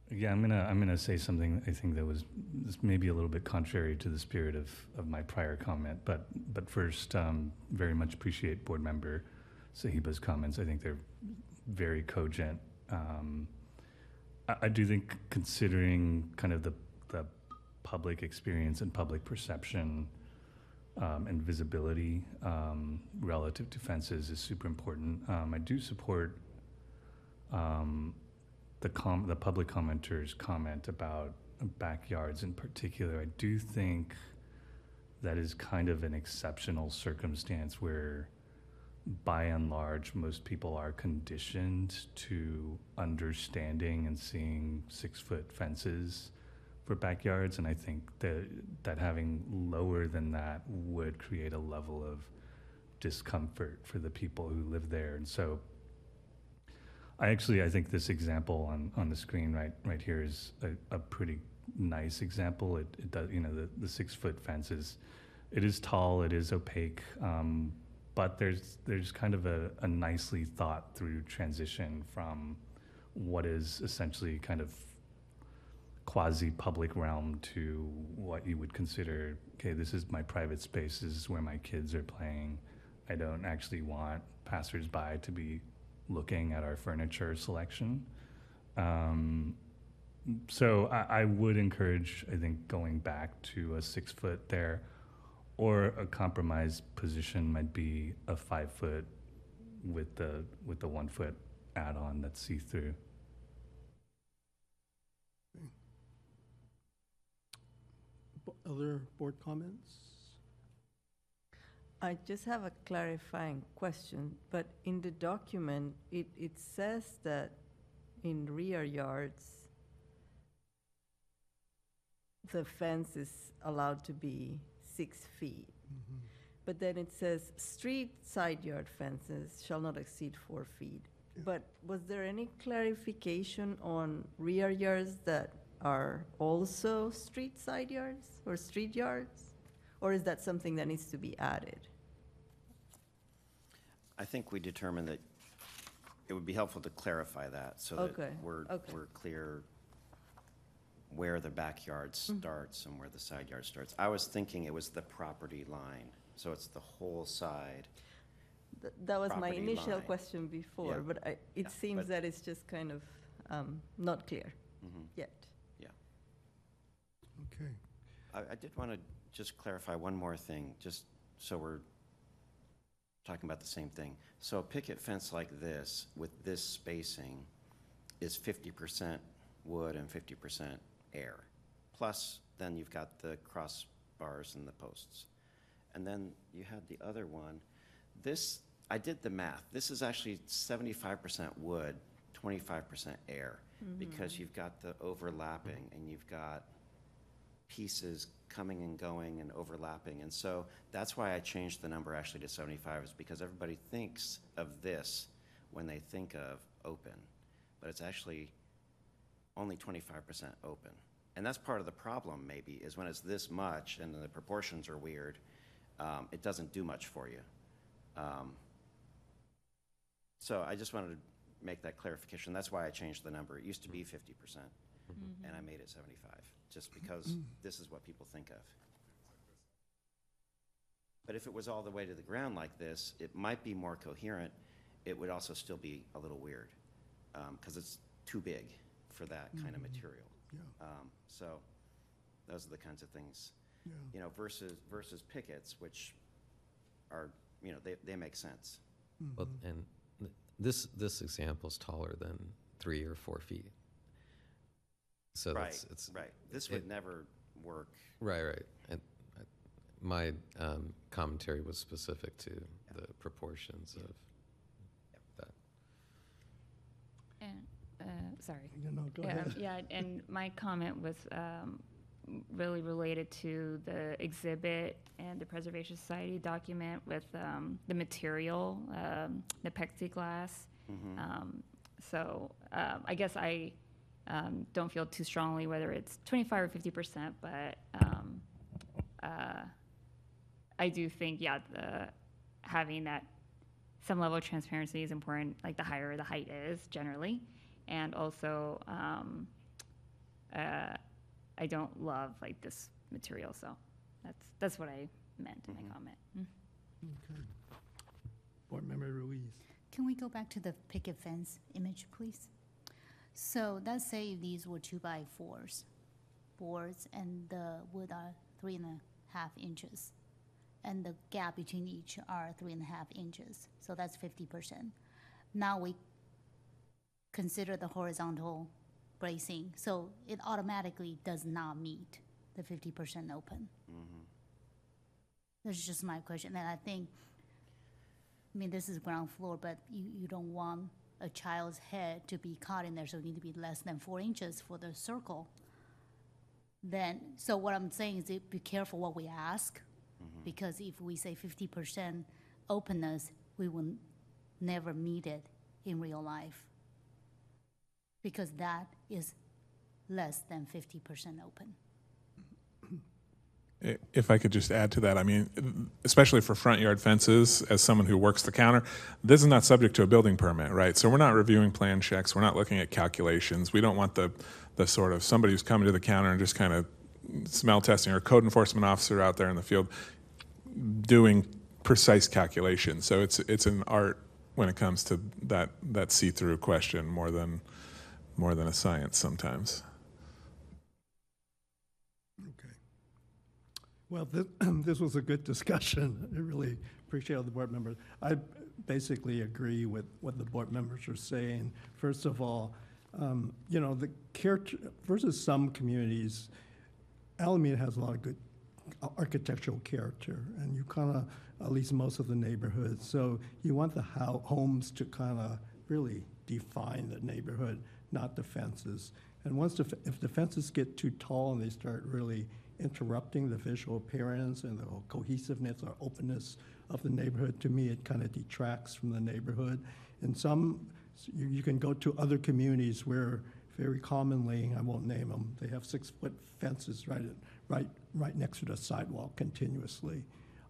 yeah, I'm gonna I'm gonna say something I think that was this maybe a little bit contrary to the spirit of, of my prior comment, but but first, um, very much appreciate Board Member Saheba's comments. I think they're very cogent. Um, I, do think considering kind of the the public experience and public perception um, and visibility um, relative to fences is super important. Um, I do support um, the com- the public commenters comment about backyards in particular. I do think that is kind of an exceptional circumstance where, by and large, most people are conditioned to understanding and seeing six foot fences for backyards, and I think that that having lower than that would create a level of discomfort for the people who live there, and so. I actually, I think this example on, on the screen right, right here is a, a pretty nice example. It, it does, you know, the, the six foot fence is, it is tall, it is opaque, um, but there's, there's kind of a, a nicely thought through transition from what is essentially kind of quasi public realm to what you would consider, okay, this is my private space, this is where my kids are playing. I don't actually want passersby to be looking at our furniture selection. Um, so I, I would encourage, I think, going back to a six foot there, or a compromise position might be a five foot with the with the one foot add on that's see through. Other board comments? I just have a clarifying question, but in the document, it, it says that in rear yards, the fence is allowed to be six feet. Mhm. But then it says, street side yard fences shall not exceed four feet. Yeah. But was there any clarification on rear yards that are also street side yards or street yards? Or is that something that needs to be added? I think we determined that it would be helpful to clarify that so Okay, that we're, okay. we're clear where the backyard Mm-hmm. starts and where the side yard starts. I was thinking it was the property line, so it's the whole side. Th- That was my Property initial line. question before, Yeah. but I, Yeah, it seems but- that it's just kind of um, not clear Mhm. yet. Okay. I, I did want to just clarify one more thing, just so we're talking about the same thing. So a picket fence like this, with this spacing, is fifty percent wood and fifty percent air. Plus, then you've got the crossbars and the posts. And then you had the other one. This, I did the math. This is actually seventy-five percent wood, twenty-five percent air. Mm-hmm. Because you've got the overlapping and you've got pieces coming and going and overlapping. And so that's why I changed the number actually to 75, is because everybody thinks of this when they think of open, but it's actually only 25% open. And that's part of the problem, maybe, is when it's this much and the proportions are weird, um, it doesn't do much for you. Um, So I just wanted to make that clarification. That's why I changed the number. It used to be mm-hmm. 50%, mm-hmm. and I made it 75, just mm-hmm. because this is what people think of. But if it was all the way to the ground like this, it might be more coherent. It would also still be a little weird, um, because it's too big for that kind of material. Yeah, Um, So those are the kinds of things, yeah. you know, versus, versus pickets, which are, you know, they, they make sense. Well, and th- this, this example is taller than three or four feet. So Right, that's, it's, right. This would it- never work. right, right. And I- my um, commentary was specific to the proportions of that. And, uh, sorry. You know, go Yeah, ahead. Yeah, and my comment was um, really related to the exhibit and the Preservation Society document with um, the material, um, the plexiglass. Mhm. Um, So um, I guess I um, don't feel too strongly whether it's 25 or 50 percent, but um, uh, I do think, yeah, the, having that some level of transparency is important, like the higher the height is generally. And also, um, uh, I don't love like this material, so that's, that's what I meant in my comment. Mm. Okay. Board Member Ruiz. Can we go back to the picket fence image, please? So let's say these were two by fours, boards, and the wood are three and a half inches. And the gap between each are three and a half inches, so that's fifty percent. Now we consider the horizontal bracing, so it automatically does not meet the fifty percent open. Mm-hmm. That's just my question, and I think, I mean, this is ground floor, but you, you don't want a child's head to be caught in there, so it need to be less than four inches for the circle. Then, so what I'm saying is, that be careful what we ask, mm-hmm. because if we say fifty percent openness, we will never meet it in real life. Because that is less than fifty percent open. If I could just add to that, I mean, especially for front yard fences, as someone who works the counter, this is not subject to a building permit, right? So we're not reviewing plan checks, we're not looking at calculations. We don't want the, the sort of somebody who's coming to the counter and just kind of smell testing or code enforcement officer out there in the field doing precise calculations. So it's, it's an art when it comes to that, that see-through question more than, more than a science sometimes. Okay. Well, this, this was a good discussion. I really appreciate all the board members. I basically agree with what the board members are saying. First of all, um, you know, the character, versus some communities, Alameda has a lot of good architectural character, and you kind of, at least most of the neighborhoods. So you want the homes to kind of really define the neighborhood, not the fences. And once the, if the fences get too tall and they start really interrupting the visual appearance and the cohesiveness or openness of the neighborhood, to me, it kind of detracts from the neighborhood. And some, you, you can go to other communities where very commonly, I won't name them, they have six-foot fences right, at- right, right next to the sidewalk continuously.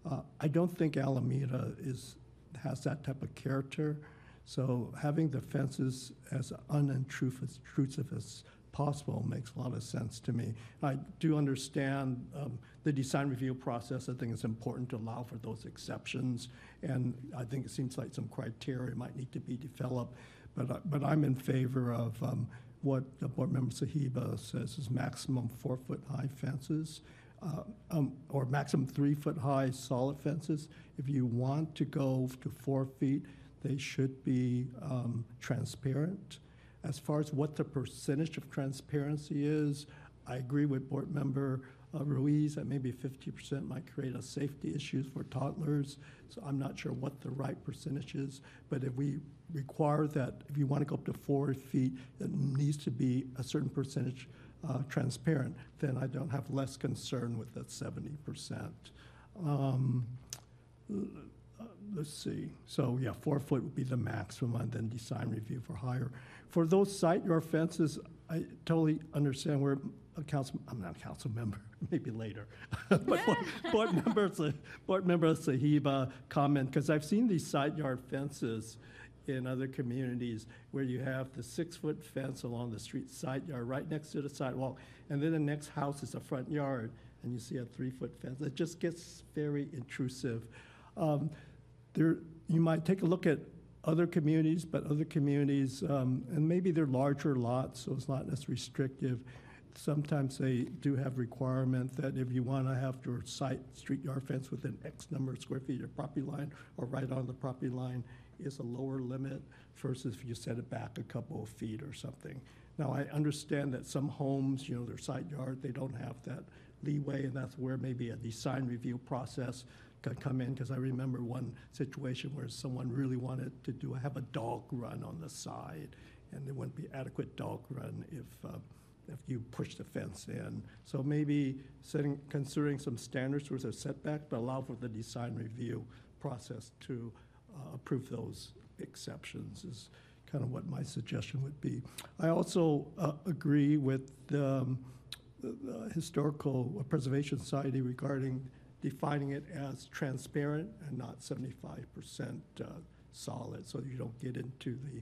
Uh, I don't think Alameda is, has that type of character. So having the fences as unintrusive as possible makes a lot of sense to me. I do understand um, the design review process. I think it's important to allow for those exceptions. And I think it seems like some criteria might need to be developed. But, I- but I'm in favor of um, what the Board Member Saheba says is maximum four-foot-high fences uh, um, or maximum three-foot-high solid fences. If you want to go to four feet, they should be um, transparent. As far as what the percentage of transparency is, I agree with Board Member uh, Ruiz that maybe 50% might create a safety issues for toddlers. So I'm not sure what the right percentage is, but if we require that, if you want to go up to four feet, it needs to be a certain percentage uh, transparent, then I don't have less concern with that 70%. Um, Let's see, so yeah, four foot would be the maximum, and then design review for higher. For those side yard fences, I totally understand where a council, I'm not a council member, maybe later. But board- board member, board member Saheba comment, because I've seen these side yard fences in other communities where you have the six-foot fence along the street side yard, right next to the sidewalk, and then the next house is a front yard, and you see a three-foot fence. It just gets very intrusive. Um, there, you might take a look at other communities, but other communities, um, and maybe they're larger lots, so it's not as restrictive. Sometimes they do have requirement that if you want to have your site, street yard fence within X number of square feet of property line or right on the property line is a lower limit versus if you set it back a couple of feet or something. Now, I understand that some homes, you know, their side yard, they don't have that leeway, and that's where maybe a design review process could come in, because I remember one situation where someone really wanted to do, have a dog run on the side, and there wouldn't be adequate dog run if, uh, if you push the fence in. So maybe setting, considering some standards for a setback, but allow for the design review process to uh, approve those exceptions is kind of what my suggestion would be. I also uh, agree with um, the the Historical Preservation Society regarding defining it as transparent and not 75% uh, solid, so you don't get into the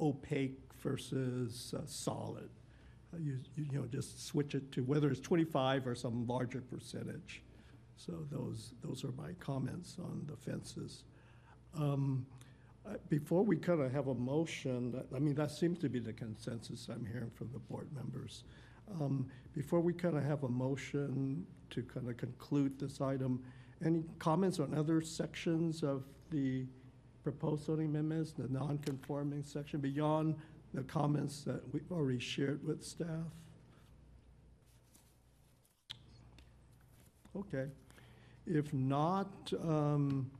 opaque versus uh, solid. Uh, You, you know, just switch it to whether it's 25 or some larger percentage. So those, those are my comments on the fences. Um, uh, Before we kind of have a motion, I mean, that seems to be the consensus I'm hearing from the board members. Um, Before we kind of have a motion to kind of conclude this item, any comments on other sections of the proposed zoning amendments, the non-conforming section, beyond the comments that we've already shared with staff? Okay. If not, um,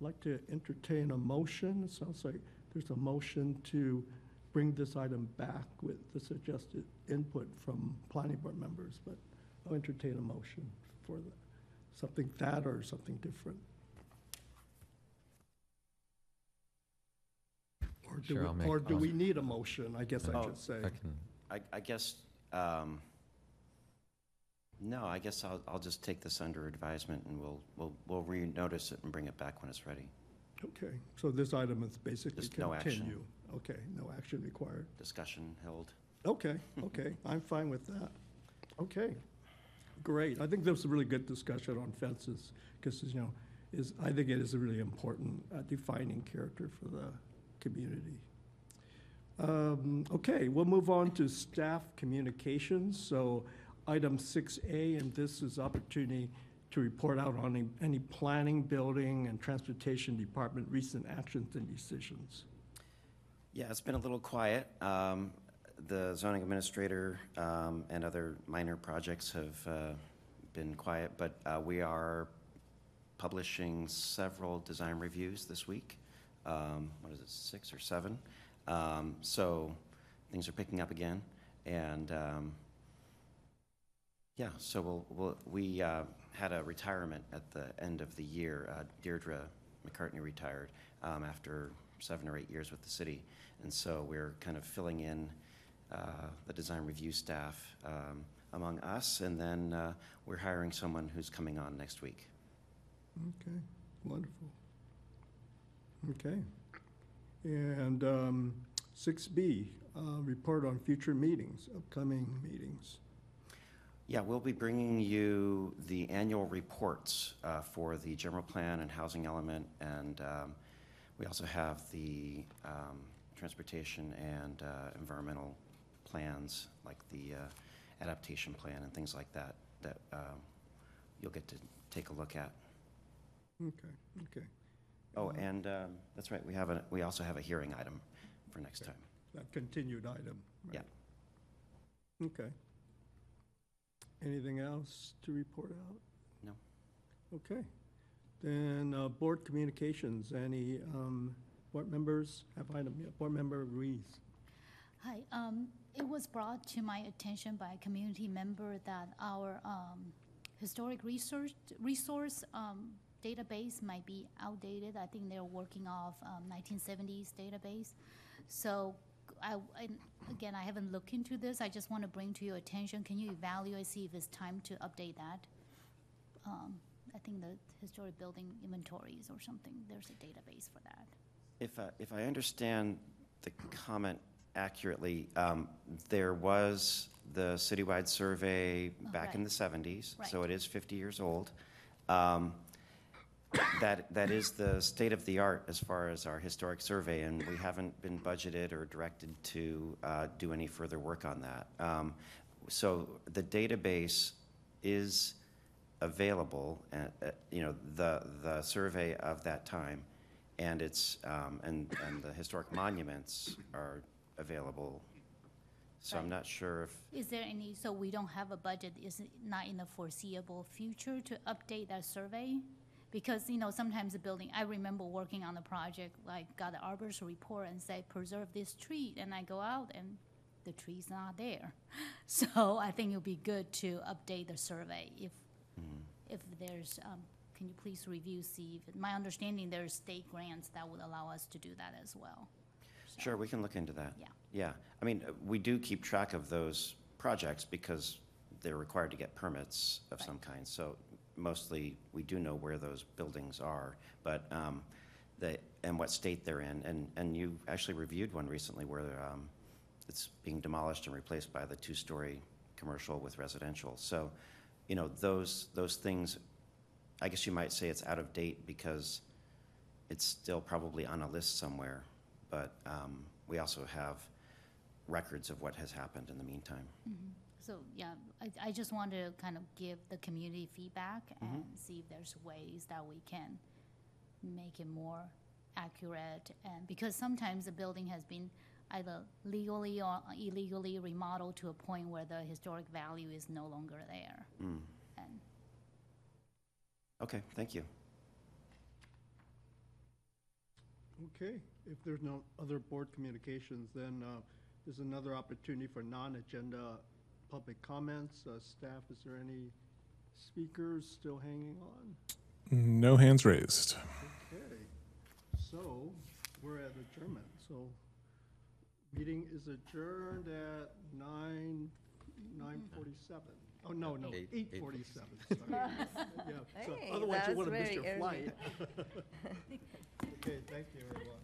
I'd like to entertain a motion. It sounds like there's a motion to bring this item back with the suggested input from planning board members, but I'll entertain a motion for the- something that or something different. Or do Sure, we- I'll make- Or do I'll- we need a motion, I guess I Oh, should say. I can, I, I guess, um, no, I guess I'll, I'll just take this under advisement and we'll, we'll, we'll re-notice it and bring it back when it's ready. Okay, so this item is basically Just no action. continue. Okay, no action required. Discussion held. Okay, okay, I'm fine with that. Okay, great. I think there was a really good discussion on fences, because, you know, is, I think it is a really important uh, defining character for the community. Um, Okay, we'll move on to staff communications. So item 6A, and this is opportunity to report out on any- any planning, building, and transportation department recent actions and decisions. Yeah, it's been a little quiet. Um, The zoning administrator um, and other minor projects have uh, been quiet, but uh, we are publishing several design reviews this week. Um, What is it, six or seven? Um, So things are picking up again, and um, yeah, so we'll, we'll, we uh, had a retirement at the end of the year. Uh, Deirdre McCartney retired um, after seven or eight years with the city. And so we're kind of filling in the design review staff um, among us. And then uh, we're hiring someone who's coming on next week. Okay, wonderful. Okay. And um, 6B, uh, report on future meetings, upcoming meetings. Yeah, we'll be bringing you the annual reports uh, for the general plan and housing element, and um, we also have the um, transportation and uh, environmental plans, like the uh, adaptation plan and things like that, that um, you'll get to take a look at. Okay, okay. Oh, and um, that's right, we have a, we also have a hearing item for next time. That continued item. right. Yeah. Okay. Anything else to report out? No. Okay. Then uh, board communications, any um, board members have item, yeah, board member Ruiz. Hi, um, it was brought to my attention by a community member that our, um, historic research, resource, um, database might be outdated. I think they're working off, um, nineteen seventies database. So I, I, again, I haven't looked into this. I just want to bring to your attention. Can you evaluate, see if it's time to update that? Um, I think the historic building inventories or something, there's a database for that. If, I- if I understand the comment accurately, um, there was the citywide survey Oh, back in the 70s, so it is 50 years old. Um, That, that is the state of the art as far as our historic survey, and we haven't been budgeted or directed to uh, do any further work on that. Um, So the database is available, uh, uh, you know, the, the survey of that time, and it's, um, and, and the historic monuments are available. So I'm Right. not sure if, Is there any, so we don't have a budget, is it not in the foreseeable future to update that survey? Because, you know, sometimes the building, I remember working on the project, like, got the arborist report and say, preserve this tree, and I go out and the tree's not there. So I think it would be good to update the survey if, if there's, um, can you please review, see if, my understanding, there's state grants that would allow us to do that as well. So, sure, we can look into that. Yeah. Yeah, I mean, uh, we do keep track of those projects because they're required to get permits of some kind. So mostly, we do know where those buildings are, but, um, the, and what state they're in. And, and you actually reviewed one recently where, um, it's being demolished and replaced by the two-story commercial with residential. So, you know, those, those things, I guess you might say it's out of date because it's still probably on a list somewhere, but um, we also have records of what has happened in the meantime. So, yeah, I, I just want to kind of give the community feedback Mm-hmm. and see if there's ways that we can make it more accurate. And because sometimes the building has been either legally or illegally remodeled to a point where the historic value is no longer there. Mm. And Okay, thank you. Okay, if there's no other board communications, then uh, there's another opportunity for non-agenda public comments. Uh, Staff, is there any speakers still hanging on? No hands raised. Okay, so we're at adjournment, so meeting is adjourned at nine, nine forty-seven. Oh, no, no, Eight- eight eight forty-seven, sorry. Yeah, so Hey, Otherwise you that's would have missed very your early. flight. Okay, thank you, everyone.